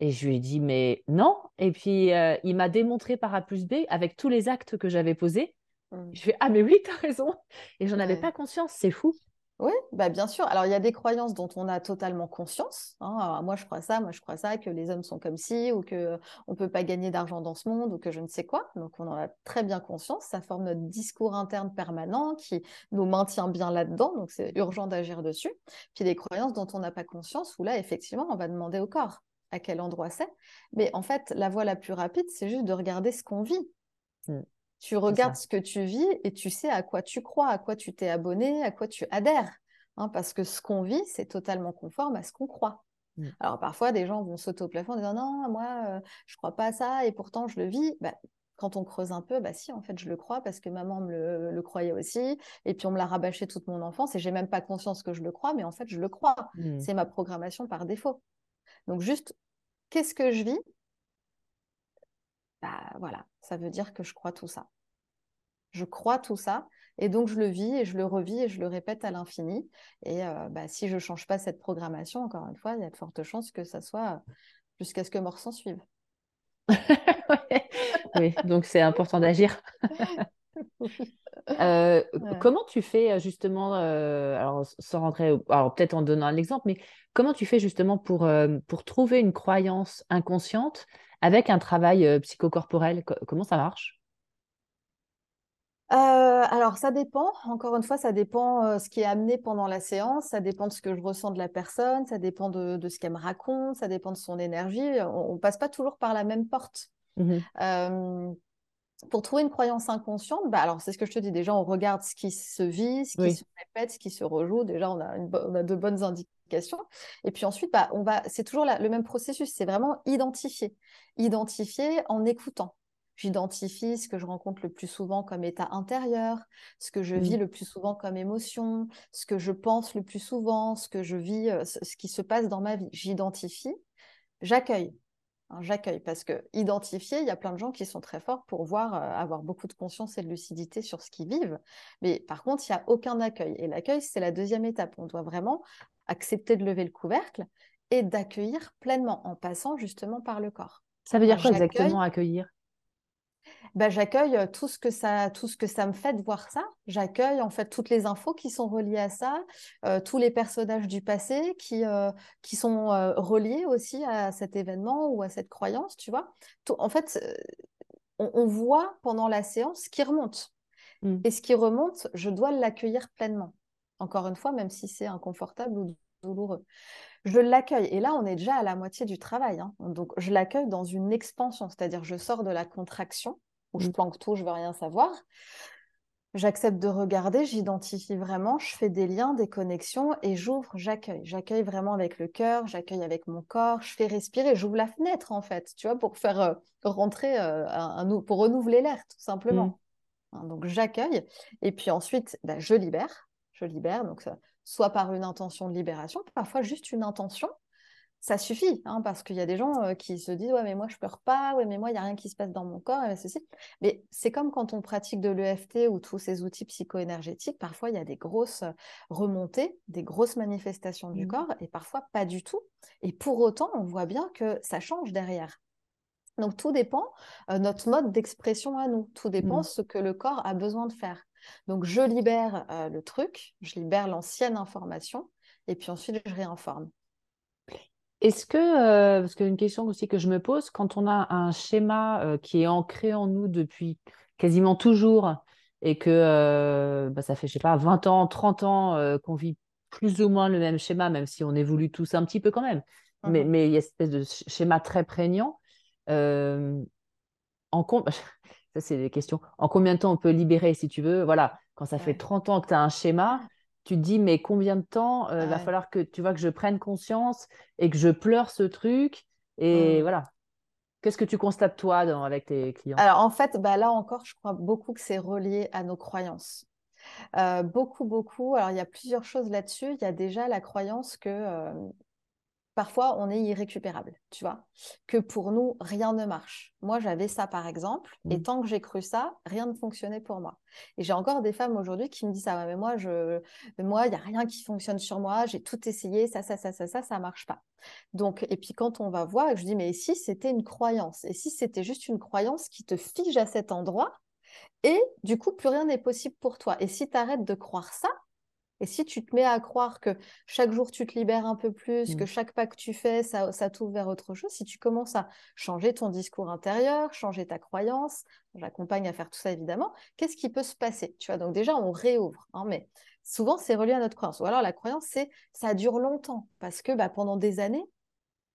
Et je lui ai dit, mais non. Et puis, euh, il m'a démontré par A plus B, avec tous les actes que j'avais posés. Mm. Je fais, ah, mais oui, t'as raison. Et j'en avais Ouais. pas conscience, c'est fou. Oui, bah bien sûr. Alors, il y a des croyances dont on a totalement conscience. hein. Alors, moi, je crois ça, moi, je crois ça, que les hommes sont comme ci, ou qu'on ne peut pas gagner d'argent dans ce monde, ou que je ne sais quoi. Donc, on en a très bien conscience. Ça forme notre discours interne permanent qui nous maintient bien là-dedans. Donc, c'est urgent d'agir dessus. Puis, des croyances dont on n'a pas conscience, où là, effectivement, on va demander au corps à quel endroit c'est. Mais en fait, la voie la plus rapide, c'est juste de regarder ce qu'on vit. Mm, Tu regardes ce que tu vis et tu sais à quoi tu crois, à quoi tu t'es abonné, à quoi tu adhères. Hein, parce que ce qu'on vit, c'est totalement conforme à ce qu'on croit. Mm. Alors parfois, des gens vont sauter au plafond en disant non, moi, euh, je crois pas à ça et pourtant je le vis. Bah, quand on creuse un peu, bah si, en fait, je le crois parce que maman me le, le croyait aussi. Et puis on me l'a rabâché toute mon enfance et j'ai même pas conscience que je le crois, mais en fait, je le crois. Mm. C'est ma programmation par défaut. Donc juste, qu'est-ce que je vis Bah voilà, ça veut dire que je crois tout ça. Je crois tout ça et donc je le vis et je le revis et je le répète à l'infini. Et euh, bah, si je ne change pas cette programmation, encore une fois, il y a de fortes chances que ça soit jusqu'à ce que mort s'en suive. [LAUGHS] Ouais. Oui, donc c'est important d'agir. [LAUGHS] Euh, Ouais. comment tu fais euh, justement, euh, alors sans rentrer, alors peut-être en donnant un exemple, mais comment tu fais justement pour, euh, pour trouver une croyance inconsciente avec un travail euh, psychocorporel? Co- comment ça marche? Euh, alors, ça dépend. Encore une fois, ça dépend euh, ce qui est amené pendant la séance. Ça dépend de ce que je ressens de la personne. Ça dépend de, de ce qu'elle me raconte. Ça dépend de son énergie. On ne passe pas toujours par la même porte. Mhm. Euh, pour trouver une croyance inconsciente, bah alors c'est ce que je te dis. Déjà, on regarde ce qui se vit, ce qui Oui. se répète, ce qui se rejoue. Déjà, on a, une on a de bonnes indications. Et puis ensuite, bah, on va, c'est toujours la- le même processus. C'est vraiment identifier. Identifier en écoutant. J'identifie ce que je rencontre le plus souvent comme état intérieur, ce que je vis Mm. le plus souvent comme émotion, ce que je pense le plus souvent, ce que je vis, euh, ce ce qui se passe dans ma vie. J'identifie, j'accueille. Hein, J'accueille parce que identifier, il y a plein de gens qui sont très forts pour voir, euh, avoir beaucoup de conscience et de lucidité sur ce qu'ils vivent. Mais par contre, il n'y a aucun accueil. Et l'accueil, c'est la deuxième étape. On doit vraiment accepter de lever le couvercle et d'accueillir pleinement en passant justement par le corps. Ça veut dire quoi exactement accueillir? bah, j'accueille euh, tout ce que ça tout ce que ça me fait de voir ça. J'accueille en fait toutes les infos qui sont reliées à ça, euh, tous les personnages du passé qui euh, qui sont reliés aussi à cet événement ou à cette croyance, tu vois. en fait, on, voit pendant la séance ce qui remonte. Mmh. Et ce qui remonte, je dois l'accueillir pleinement. Encore une fois, même si c'est inconfortable ou douloureux je l'accueille. Et là, on est déjà à la moitié du travail. Hein. Donc, je l'accueille dans une expansion, c'est-à-dire je sors de la contraction où je mmh. planque tout, je veux rien savoir. J'accepte de regarder, j'identifie vraiment, je fais des liens, des connexions et j'ouvre, j'accueille. J'accueille vraiment avec le cœur, j'accueille avec mon corps, je fais respirer, j'ouvre la fenêtre en fait, tu vois, pour faire euh, rentrer, euh, un, pour renouveler l'air tout simplement. Mmh. Hein, donc j'accueille et puis ensuite, bah, je libère, je libère, donc soit par une intention de libération, parfois juste une intention, ça suffit, hein, parce qu'il y a des gens euh, qui se disent ouais mais moi je pleure pas, ouais mais moi il y a rien qui se passe dans mon corps, et ceci. Mais c'est comme quand on pratique de l'EFT ou tous ces outils psycho-énergétiques, parfois il y a des grosses remontées, des grosses manifestations du mmh. corps, et parfois pas du tout. Et pour autant, on voit bien que ça change derrière. Donc tout dépend euh, notre mode d'expression à nous, tout dépend mmh. ce que le corps a besoin de faire. Donc je libère euh, le truc, je libère l'ancienne information, et puis ensuite je réinforme. Est-ce que, euh, parce qu'une question aussi que je me pose, quand on a un schéma euh, qui est ancré en nous depuis quasiment toujours et que bah, ça fait, je sais pas, 20 ans, 30 ans qu'on vit plus ou moins le même schéma, même si on évolue tous un petit peu quand même, mais, mmh mais il y a cette espèce de schéma très prégnant. en ça, c'est des questions. En combien de temps on peut libérer, si tu veux? Voilà, quand ça fait 30 ans que tu as un schéma, tu te dis, mais combien de temps il euh, va falloir que tu vois que je prenne conscience et que je pleure ce truc Et mmh. voilà. Qu'est-ce que tu constates, toi, avec tes clients? Alors, en fait, bah, là encore, je crois beaucoup que c'est relié à nos croyances. Euh, beaucoup, beaucoup. Alors, il y a plusieurs choses là-dessus. Il y a déjà la croyance que euh, parfois on est irrécupérable, tu vois, que pour nous, rien ne marche. Moi, j'avais ça par exemple, et mmh. tant que j'ai cru ça, rien ne fonctionnait pour moi. Et j'ai encore des femmes aujourd'hui qui me disent ça, mais moi, je, moi, il n'y a rien qui fonctionne sur moi, j'ai tout essayé, ça, ça, ça, ça, ça, ça marche pas. Donc, et puis quand on va voir, je dis, mais si c'était une croyance, et si c'était juste une croyance qui te fige à cet endroit, et du coup, plus rien n'est possible pour toi? Et si tu arrêtes de croire ça, et si tu te mets à croire que chaque jour tu te libères un peu plus, que mmh. chaque pas que tu fais, ça, ça t'ouvre vers autre chose, si tu commences à changer ton discours intérieur, changer ta croyance, j'accompagne à faire tout ça évidemment, qu'est-ce qui peut se passer? Tu vois, donc déjà on réouvre, hein, mais souvent c'est relié à notre croyance. Ou alors la croyance, c'est ça dure longtemps parce que bah, pendant des années,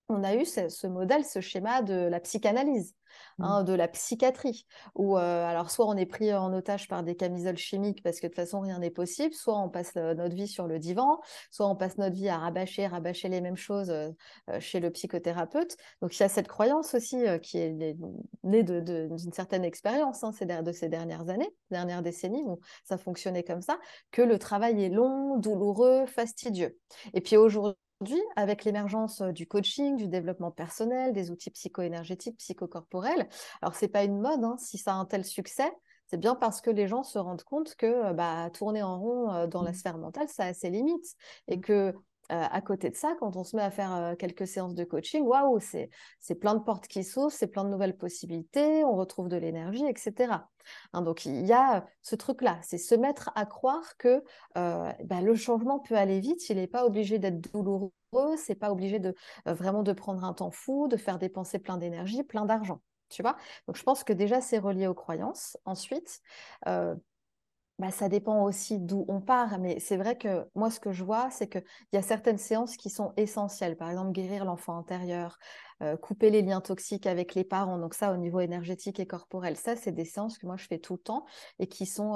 on a eu ce, modèle, ce schéma de la psychanalyse, mmh. hein, de la psychiatrie, où euh, alors soit on est pris en otage par des camisoles chimiques parce que de toute façon rien n'est possible, soit on passe euh, notre vie sur le divan, soit on passe notre vie à rabâcher, rabâcher les mêmes choses euh, chez le psychothérapeute. Donc il y a cette croyance aussi qui est née d'une certaine expérience hein, de ces dernières années, dernières décennies où ça fonctionnait comme ça, que le travail est long, douloureux, fastidieux. Et puis aujourd'hui, Aujourd'hui, avec l'émergence du coaching, du développement personnel, des outils psycho-énergétiques, psychocorporels, alors c'est pas une mode, hein, si ça a un tel succès, c'est bien parce que les gens se rendent compte que bah, tourner en rond dans la mmh. sphère mentale, ça a ses limites et mmh. que euh, à côté de ça, quand on se met à faire euh, quelques séances de coaching, waouh, c'est, c'est plein de portes qui s'ouvrent, c'est plein de nouvelles possibilités, on retrouve de l'énergie, etc. Hein, donc il y a ce truc-là, c'est se mettre à croire que euh, bah, le changement peut aller vite, il n'est pas obligé d'être douloureux, c'est pas obligé de vraiment de prendre un temps fou, de faire dépenser plein d'énergie, plein d'argent. Tu vois? Donc je pense que déjà c'est relié aux croyances. Ensuite, bah, ça dépend aussi d'où on part, mais c'est vrai que moi, ce que je vois, c'est qu'il y a certaines séances qui sont essentielles. Par exemple, guérir l'enfant intérieur, euh, couper les liens toxiques avec les parents. Donc ça, au niveau énergétique et corporel, ça, c'est des séances que moi, je fais tout le temps et qui sont,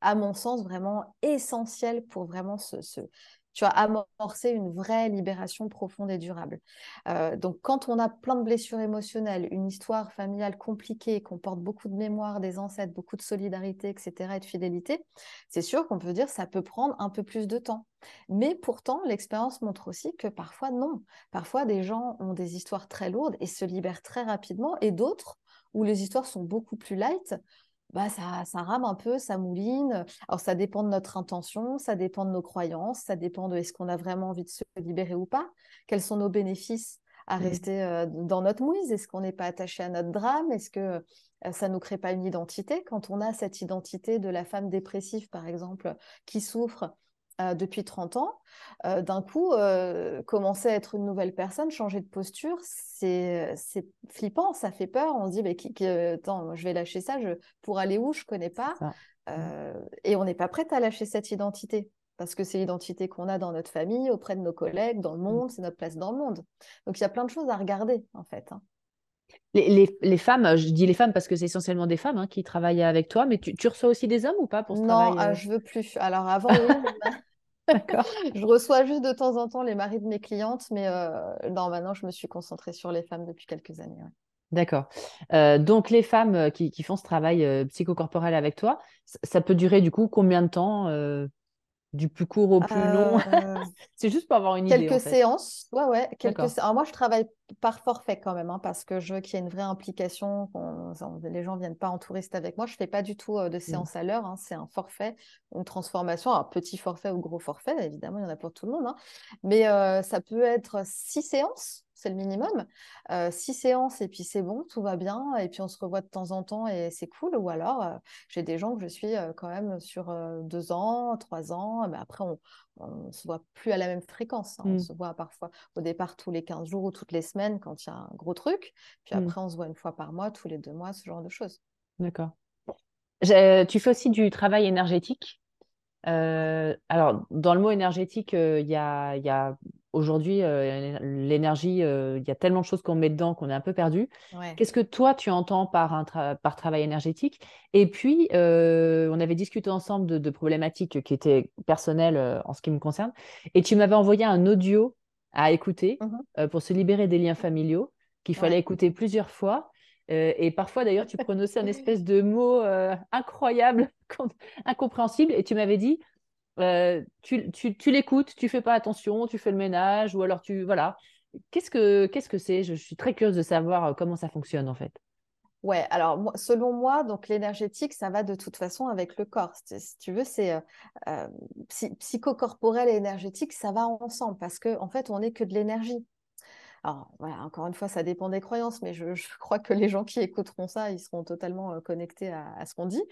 à mon sens, vraiment essentielles pour vraiment se, tu as amorcé une vraie libération profonde et durable. Euh, donc, quand on a plein de blessures émotionnelles, une histoire familiale compliquée, qu'on porte beaucoup de mémoire des ancêtres, beaucoup de solidarité, etc., et de fidélité, c'est sûr qu'on peut dire que ça peut prendre un peu plus de temps. Mais pourtant, l'expérience montre aussi que parfois, non. Parfois, des gens ont des histoires très lourdes et se libèrent très rapidement, et d'autres, où les histoires sont beaucoup plus light, bah, ça, ça rame un peu, ça mouline. Alors, ça dépend de notre intention, ça dépend de nos croyances, ça dépend de est-ce qu'on a vraiment envie de se libérer ou pas, quels sont nos bénéfices à Mmh. rester dans notre mouise? Est-ce qu'on n'est pas attaché à notre drame? Est-ce que ça ne nous crée pas une identité? Quand on a cette identité de la femme dépressive, par exemple, qui souffre depuis 30 ans, d'un coup, commencer à être une nouvelle personne, changer de posture, c'est flippant, ça fait peur. On se dit, mais qui, attends, je vais lâcher ça, je, pour aller où? Je connais pas. Mmh. et on n'est pas prête à lâcher cette identité parce que c'est l'identité qu'on a dans notre famille, auprès de nos collègues, dans le mmh. monde, c'est notre place dans le monde. Donc il y a plein de choses à regarder en fait. Hein. Les, femmes, je dis les femmes parce que c'est essentiellement des femmes hein, qui travaillent avec toi, mais tu, reçois aussi des hommes ou pas pour ce non, travail Non, ah, je veux plus. Alors avant, [LAUGHS] D'accord. [LAUGHS] je reçois juste de temps en temps les maris de mes clientes, mais euh, non, maintenant je me suis concentrée sur les femmes depuis quelques années. D'accord. Euh, donc les femmes euh, qui, font ce travail psychocorporel avec toi, ça peut durer du coup combien de temps du plus court au plus long euh, [LAUGHS] C'est juste pour avoir une quelques idée. Quelques séances. Ouais, ouais. Quelques... Alors, moi, je travaille par forfait quand même, hein, parce que je veux qu'il y ait une vraie implication. Les gens ne viennent pas en touriste avec moi. Je ne fais pas du tout euh, de mmh. séance à l'heure. Hein. C'est un forfait, une transformation. Alors, petit forfait ou gros forfait, évidemment, il y en a pour tout le monde. Hein. Mais euh, ça peut être six séances c'est le minimum. six séances et puis c'est bon, tout va bien. Et puis on se revoit de temps en temps et c'est cool. Ou alors, j'ai des gens que je suis quand même sur deux ans, trois ans. Mais après, on ne se voit plus à la même fréquence. Hein. On mmh. se voit parfois au départ tous les 15 jours ou toutes les semaines quand il y a un gros truc. Puis mmh. après, on se voit une fois par mois, tous les deux mois, ce genre de choses. D'accord. Tu fais aussi du travail énergétique? alors, dans le mot énergétique, il y a, y a aujourd'hui, euh, l'énergie, euh, il y a tellement de choses qu'on met dedans qu'on est un peu perdu. Qu'est-ce que toi, tu entends par, un par travail énergétique? Et puis, euh, on avait discuté ensemble de, problématiques qui étaient personnelles en ce qui me concerne. Et tu m'avais envoyé un audio à écouter mmh pour se libérer des liens familiaux qu'il fallait écouter plusieurs fois. et parfois, d'ailleurs, tu prononçais un espèce de mot incroyable, [LAUGHS] incompréhensible. Et tu m'avais dit, euh, tu, tu, l'écoutes, tu fais pas attention, tu fais le ménage, ou alors tu. Voilà. Qu'est-ce que qu'est-ce que c'est? Je suis très curieuse de savoir euh, comment ça fonctionne en fait. Ouais, alors selon moi, donc l'énergétique, ça va de toute façon avec le corps. Si tu veux, c'est euh, psychocorporel et énergétique, ça va ensemble parce que en fait, on n'est que de l'énergie. Alors, encore une fois, ça dépend des croyances, mais je, [LAUGHS] crois que les gens qui écouteront ça, ils seront totalement connectés à, ce qu'on dit.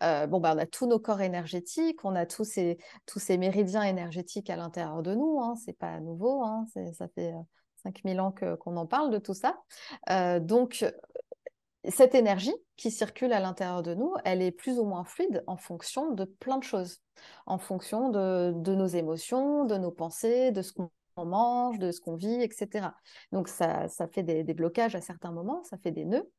bon, bah, on a tous nos corps énergétiques, on a tous ces, tous ces méridiens énergétiques à l'intérieur de nous. Hein, c'est pas nouveau, hein, ça fait 5000 ans qu'on en parle de tout ça. donc, cette énergie qui circule à l'intérieur de nous, elle est plus ou moins fluide en fonction de plein de choses, en fonction de, de nos émotions, de nos pensées, de ce qu'on on mange, de ce qu'on vit, etc. Donc ça, ça fait des, blocages à certains moments, ça fait des nœuds.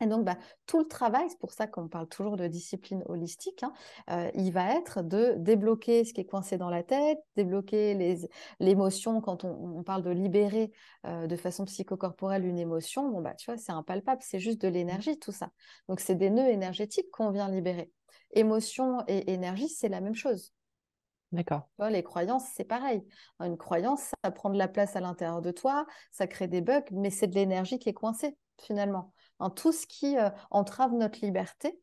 Et donc, bah, tout le travail, c'est pour ça qu'on parle toujours de discipline holistique, hein, euh, il va être de débloquer ce qui est coincé dans la tête, débloquer l'émotion quand on, parle de libérer euh, de façon psychocorporelle une émotion. Bon, bah, tu vois, c'est impalpable, c'est juste de l'énergie, tout ça. Donc, c'est des nœuds énergétiques qu'on vient libérer. Émotion et énergie, c'est la même chose. D'accord. Les croyances, c'est pareil. Une croyance, ça prend de la place à l'intérieur de toi, ça crée des bugs, mais c'est de l'énergie qui est coincée, finalement. tout ce qui euh, entrave notre liberté,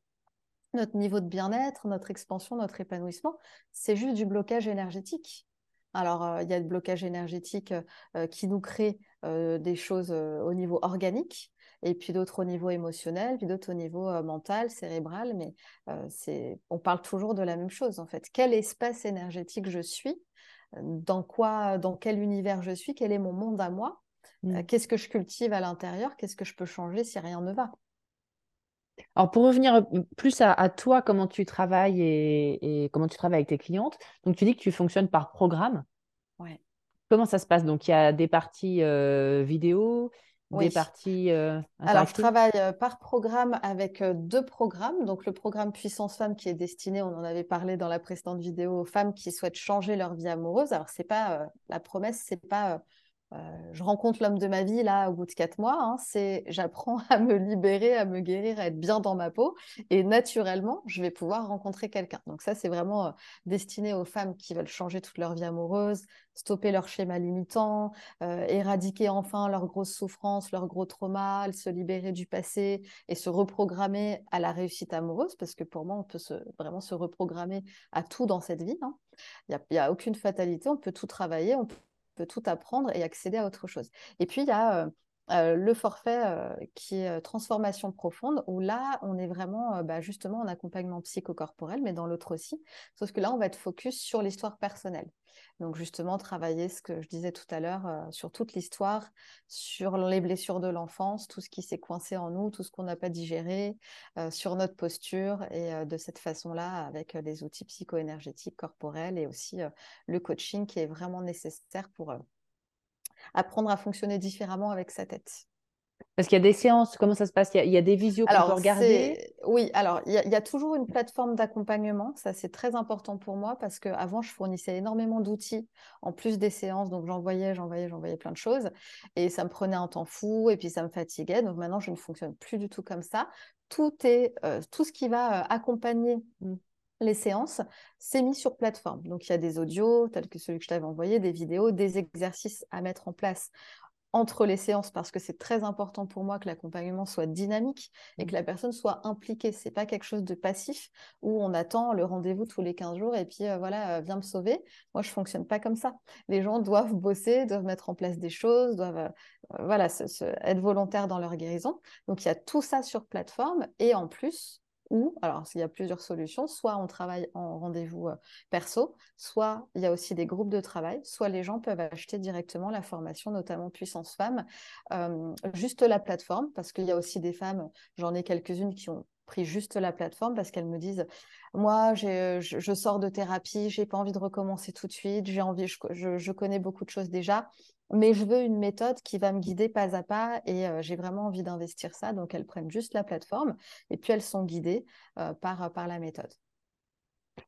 notre niveau de bien-être, notre expansion, notre épanouissement, c'est juste du blocage énergétique. Alors, euh, il y a le blocage énergétique euh, qui nous crée des choses au niveau organique, et puis d'autres au niveau émotionnel, puis d'autres au niveau euh, mental, cérébral, mais euh, c'est, on parle toujours de la même chose en fait. Quel espace énergétique je suis? Dans quoi, dans quel univers je suis, quel est mon monde à moi, mmh. qu'est-ce que je cultive à l'intérieur, qu'est-ce que je peux changer si rien ne va? Alors pour revenir plus à, toi, comment tu travailles et, comment tu travailles avec tes clientes, donc tu dis que tu fonctionnes par programme. Ouais. Comment ça se passe? Donc il y a des parties vidéo, des parties euh, Alors, je travaille euh, par programme avec euh, deux programmes. Donc, le programme Puissance Femme qui est destiné, on en avait parlé dans la précédente vidéo, aux femmes qui souhaitent changer leur vie amoureuse. Alors, c'est pas la promesse, c'est pas je rencontre l'homme de ma vie là au bout de quatre mois. Hein, c'est j'apprends à me libérer, à me guérir, à être bien dans ma peau et naturellement je vais pouvoir rencontrer quelqu'un. Donc ça c'est vraiment destiné aux femmes qui veulent changer toute leur vie amoureuse, stopper leur schéma limitant, éradiquer enfin leurs grosses souffrances, leurs gros traumas, se libérer du passé et se reprogrammer à la réussite amoureuse parce que pour moi on peut vraiment se reprogrammer à tout dans cette vie. Hein. Il n'y a, a, aucune fatalité, on peut tout travailler, on tout apprendre et accéder à autre chose. Et puis, il y a le forfait qui est transformation profonde, où là, on est vraiment bah, justement en accompagnement psychocorporel, mais dans l'autre aussi. Sauf que là, on va être focus sur l'histoire personnelle. Donc justement, travailler ce que je disais tout à l'heure sur toute l'histoire, sur les blessures de l'enfance, tout ce qui s'est coincé en nous, tout ce qu'on n'a pas digéré, sur notre posture et de cette façon-là, avec les outils psycho-énergétiques corporels et aussi le coaching qui est vraiment nécessaire pour apprendre à fonctionner différemment avec sa tête. Parce qu'il y a des séances, comment ça se passe? Il y, a, des visios qu'on peut regarder? Oui, alors il y, a, toujours une plateforme d'accompagnement, ça c'est très important pour moi parce qu'avant je fournissais énormément d'outils en plus des séances, donc j'envoyais, j'envoyais, j'envoyais plein de choses et ça me prenait un temps fou et puis ça me fatiguait, donc maintenant je ne fonctionne plus du tout comme ça. Tout, est, euh, tout ce qui va euh, accompagner mmh les séances, c'est mis sur plateforme. Donc, il y a des audios, tels que celui que je t'avais envoyé, des vidéos, des exercices à mettre en place entre les séances parce que c'est très important pour moi que l'accompagnement soit dynamique et que mmh. la personne soit impliquée. C'est pas quelque chose de passif où on attend le rendez-vous tous les 15 jours et puis euh, voilà, euh, viens me sauver. Moi, je fonctionne pas comme ça. Les gens doivent bosser, doivent mettre en place des choses, doivent euh, voilà, être volontaires dans leur guérison. Donc, il y a tout ça sur plateforme et en plus, ou, alors il y a plusieurs solutions, soit on travaille en rendez-vous perso, soit il y a aussi des groupes de travail, soit les gens peuvent acheter directement la formation, notamment Puissance Femmes, juste la plateforme, parce qu'il y a aussi des femmes, j'en ai quelques-unes qui ont pris juste la plateforme parce qu'elles me disent moi je, je, sors de thérapie j'ai pas envie de recommencer tout de suite j'ai envie je, je, connais beaucoup de choses déjà mais je veux une méthode qui va me guider pas à pas et euh, j'ai vraiment envie d'investir ça. Donc, elles prennent juste la plateforme et puis elles sont guidées euh, par, par la méthode.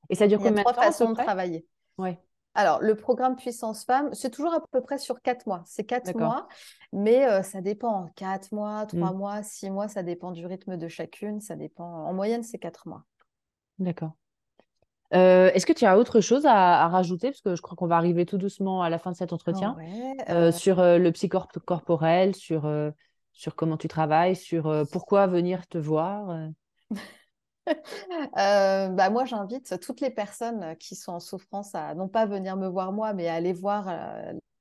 Et ça dure combien de temps trois façons de travailler. Ouais. Alors, le programme Puissance Femme, c'est toujours à peu près sur quatre mois. C'est quatre mois, mais euh, ça dépend. Quatre mois, trois mmh. mois, six mois, ça dépend du rythme de chacune. Ça dépend. En moyenne, c'est quatre mois. D'accord. Euh, est-ce que tu as autre chose à, rajouter? Parce que je crois qu'on va arriver tout doucement à la fin de cet entretien. Euh, euh, sur le psychocorporel, sur, sur comment tu travailles, sur pourquoi venir te voir [LAUGHS] bah moi, j'invite toutes les personnes qui sont en souffrance à non pas venir me voir moi, mais à aller voir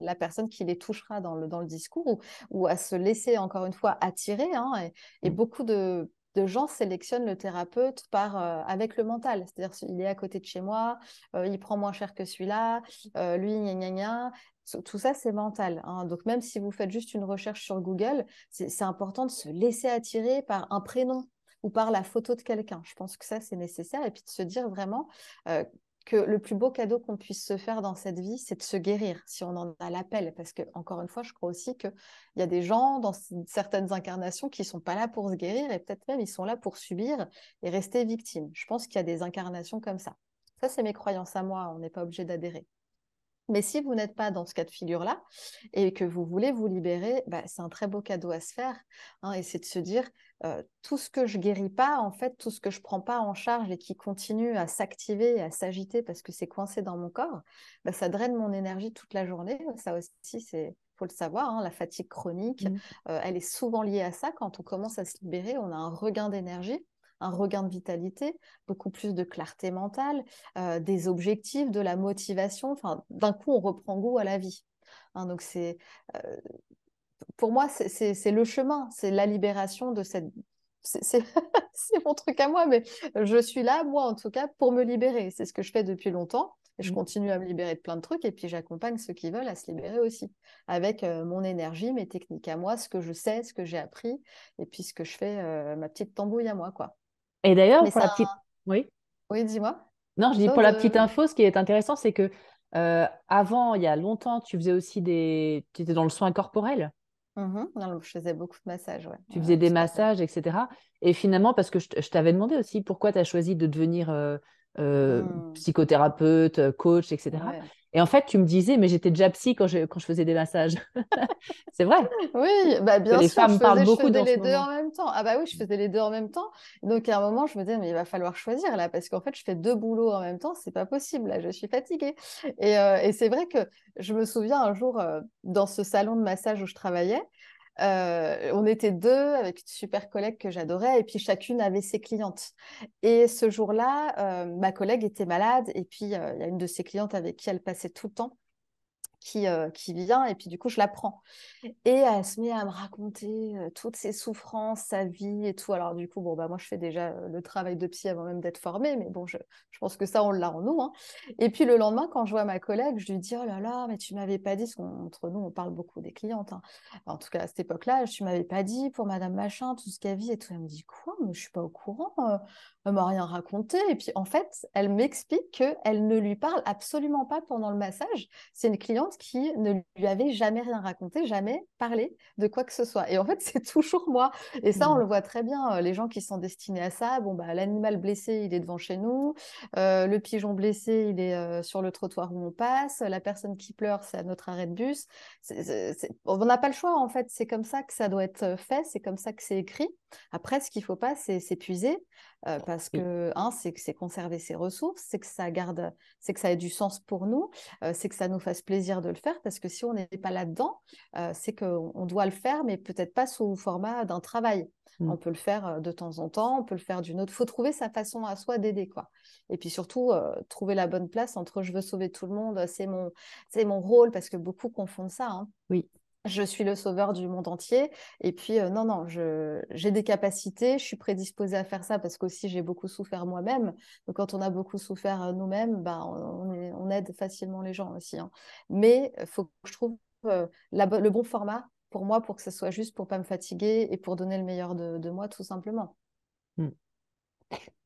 la personne qui les touchera dans le, dans le discours ou, à se laisser encore une fois attirer. Hein, et, mmh. beaucoup de de gens sélectionnent le thérapeute par, euh, avec le mental. C'est-à-dire, il est à côté de chez moi, euh, il prend moins cher que celui-là, euh, lui, gna gna gna. Tout ça, c'est mental. Hein. Donc, même si vous faites juste une recherche sur Google, c'est important de se laisser attirer par un prénom ou par la photo de quelqu'un. Je pense que ça, c'est nécessaire. Et puis de se dire vraiment, que le plus beau cadeau qu'on puisse se faire dans cette vie, c'est de se guérir, si on en a l'appel. Parce que, encore une fois, je crois aussi qu'il y a des gens dans certaines incarnations qui ne sont pas là pour se guérir et peut-être même ils sont là pour subir et rester victimes. Je pense qu'il y a des incarnations comme ça. Ça, c'est mes croyances à moi, on n'est pas obligé d'adhérer. Mais si vous n'êtes pas dans ce cas de figure-là et que vous voulez vous libérer, bah, c'est un très beau cadeau à se faire. Hein, et c'est de se dire, euh, tout ce que je guéris pas, en fait, tout ce que je prends pas en charge et qui continue à s'activer et à s'agiter parce que c'est coincé dans mon corps, bah, ça draine mon énergie toute la journée. Ça aussi, c'est faut le savoir, hein, la fatigue chronique, mmh. euh, elle est souvent liée à ça. Quand on commence à se libérer, on a un regain d'énergie un regain de vitalité, beaucoup plus de clarté mentale, euh, des objectifs, de la motivation. Enfin, d'un coup, on reprend goût à la vie. Hein, donc, c'est euh, pour moi, c'est le chemin, c'est la libération de cette. [LAUGHS] C'est mon truc à moi, mais je suis là, moi en tout cas, pour me libérer. C'est ce que je fais depuis longtemps. Et je mmh. continue à me libérer de plein de trucs et puis j'accompagne ceux qui veulent à se libérer aussi avec euh, mon énergie, mes techniques à moi, ce que je sais, ce que j'ai appris et puis ce que je fais, ma petite tambouille à moi quoi. Et d'ailleurs, pour la petite. Oui. Oui, dis-moi. Non, je dis pour la petite info, ce qui est intéressant, c'est que euh, avant, il y a longtemps, tu faisais aussi des. Tu étais dans le soin corporel. Mmh non, je faisais beaucoup de massages. Ouais. Tu faisais des massages, etc. Et finalement, parce que je, t'avais demandé aussi pourquoi tu as choisi de devenir euh, euh, mmh. psychothérapeute, coach, etc. Et en fait, tu me disais, mais j'étais déjà psy quand je, quand je faisais des massages. [LAUGHS] c'est vrai. Oui, bah bien sûr. Les femmes parlent beaucoup je faisais les deux en même temps. Ah bah oui, je faisais les deux en même temps. Donc à un moment, je me disais, mais il va falloir choisir là, parce qu'en fait, je fais deux boulots en même temps, c'est pas possible. Là, je suis fatiguée. Et, euh, et c'est vrai que je me souviens un jour euh, dans ce salon de massage où je travaillais, euh, on était deux avec une super collègue que j'adorais et puis chacune avait ses clientes. Et ce jour-là, euh, ma collègue était malade et puis euh, il y a une de ses clientes avec qui elle passait tout le temps qui, euh, qui vient et puis du coup, je la prends. Et elle se met à me raconter euh, toutes ses souffrances, sa vie et tout. Alors du coup, bon, bah, moi, je fais déjà euh, le travail de psy avant même d'être formée, mais bon, je, je, pense que ça, on l'a en nous. Hein. Et puis le lendemain, quand je vois ma collègue, je lui dis, oh là là, mais tu m'avais pas dit, parce qu'entre nous, on parle beaucoup des clientes. Hein. En tout cas, à cette époque-là, tu m'avais pas dit pour Madame Machin, tout ce qu'elle vit et tout. Elle me dit, quoi? Mais je suis pas au courant. elle m'a rien raconté. Et puis, en fait, elle m'explique qu'elle ne lui parle absolument pas pendant le massage. C'est une cliente qui ne lui avait jamais rien raconté, jamais parlé de quoi que ce soit. Et en fait, [LAUGHS] c'est toujours moi. Et ça, on mmh. le voit très bien. Euh, les gens qui sont destinés à ça, bon, bah, l'animal blessé, il est devant chez nous. Euh, le pigeon blessé, il est euh, sur le trottoir où on passe. La personne qui pleure, c'est à notre arrêt de bus. On n'a pas le choix, en fait. C'est comme ça que ça doit être fait. C'est comme ça que c'est écrit. Après, ce qu'il ne faut pas, c'est s'épuiser. Parce que, un, c'est que c'est conserver ses ressources, c'est que ça garde, c'est que ça ait du sens pour nous, c'est que ça nous fasse plaisir de le faire, parce que si on n'est pas là-dedans, c'est qu'on doit le faire, mais peut-être pas sous format d'un travail. Mmh. On peut le faire de temps en temps, on peut le faire d'une autre. Il faut trouver sa façon à soi d'aider, quoi. Et puis surtout, trouver la bonne place entre je veux sauver tout le monde, c'est mon, c'est mon rôle, parce que beaucoup confondent ça. Hein. Oui je suis le sauveur du monde entier. Et puis, euh, non, non, j'ai des capacités, je suis prédisposée à faire ça parce qu'aussi j'ai beaucoup souffert moi-même. Donc, quand on a beaucoup souffert euh, nous-mêmes, bah, on, aide facilement les gens aussi. Hein. Mais il faut que je trouve euh, le bon format pour moi, pour que ce soit juste, pour pas me fatiguer et pour donner le meilleur de, moi, tout simplement. Mmh.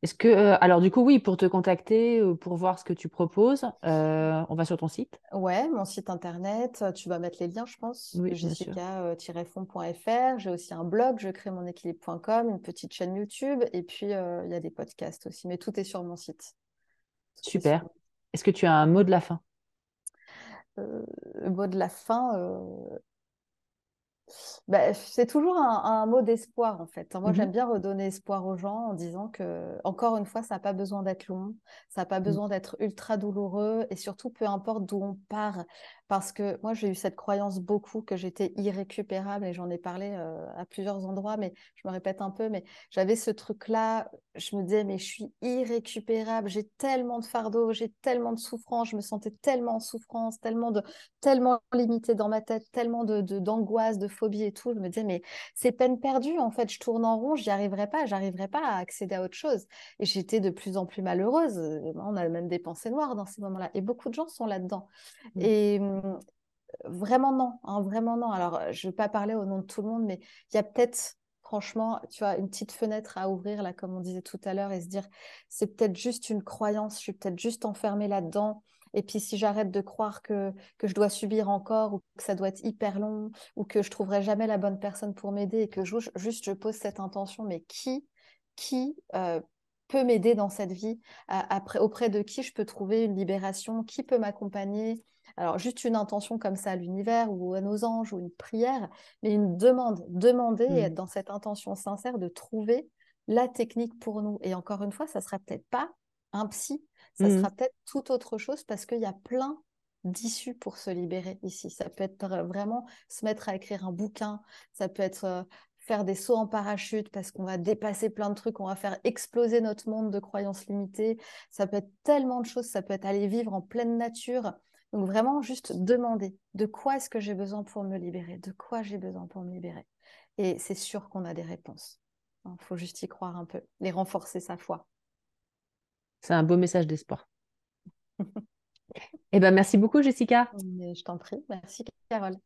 Est-ce que, euh, alors du coup, oui, pour te contacter, euh, pour voir ce que tu proposes, euh, on va sur ton site Ouais, mon site internet, tu vas mettre les liens, je pense, oui, jessica-fond.fr. J'ai aussi un blog, je crée mon équilibre.com, une petite chaîne YouTube, et puis il y a des podcasts aussi, mais tout est sur mon site. Super. Est-ce que tu as un mot de la fin? Le mot de la fin, bah, c'est toujours un, mot d'espoir en fait. Moi, mmh j'aime bien redonner espoir aux gens en disant que, encore une fois, ça n'a pas besoin d'être long, ça n'a pas mmh. besoin d'être ultra douloureux et surtout, peu importe d'où on part, parce que moi, j'ai eu cette croyance beaucoup que j'étais irrécupérable et j'en ai parlé euh, à plusieurs endroits, mais je me répète un peu, mais j'avais ce truc-là, je me disais, mais je suis irrécupérable, j'ai tellement de fardeau, j'ai tellement de souffrance, je me sentais tellement en souffrance, tellement, de, tellement limité dans ma tête, tellement d'angoisse, de, d'angoisse, de phobie et tout. Je me disais, mais c'est peine perdue, en fait, je tourne en rond, j'y arriverai pas, j'arriverai pas à accéder à autre chose. Et j'étais de plus en plus malheureuse. On a même des pensées noires dans ces moments-là. Et beaucoup de gens sont là-dedans. Mmh. Et vraiment non, hein, vraiment non. Alors, je ne vais pas parler au nom de tout le monde, mais il y a peut-être, franchement, tu vois, une petite fenêtre à ouvrir, là, comme on disait tout à l'heure, et se dire, c'est peut-être juste une croyance, je suis peut-être juste enfermée là-dedans. Et puis, si j'arrête de croire que, je dois subir encore, ou que ça doit être hyper long, ou que je trouverai jamais la bonne personne pour m'aider, et que juste je pose cette intention, mais qui, qui euh, peut m'aider dans cette vie? Auprès de qui je peux trouver une libération? Qui peut m'accompagner? Alors, juste une intention comme ça à l'univers ou à nos anges ou une prière, mais une demande, demander et être mmh. dans cette intention sincère de trouver la technique pour nous. Et encore une fois, ça sera peut-être pas un psy, ça mmh. sera peut-être tout autre chose parce qu'il y a plein d'issues pour se libérer ici. Ça peut être vraiment se mettre à écrire un bouquin, ça peut être faire des sauts en parachute parce qu'on va dépasser plein de trucs, on va faire exploser notre monde de croyances limitées. Ça peut être tellement de choses, ça peut être aller vivre en pleine nature, donc vraiment juste demander de quoi est-ce que j'ai besoin pour me libérer, de quoi j'ai besoin pour me libérer. Et c'est sûr qu'on a des réponses. Il hein, faut juste y croire un peu et renforcer sa foi. C'est un beau message d'espoir. [LAUGHS] eh ben, merci beaucoup, Jessica. je t'en prie. Merci, Carole.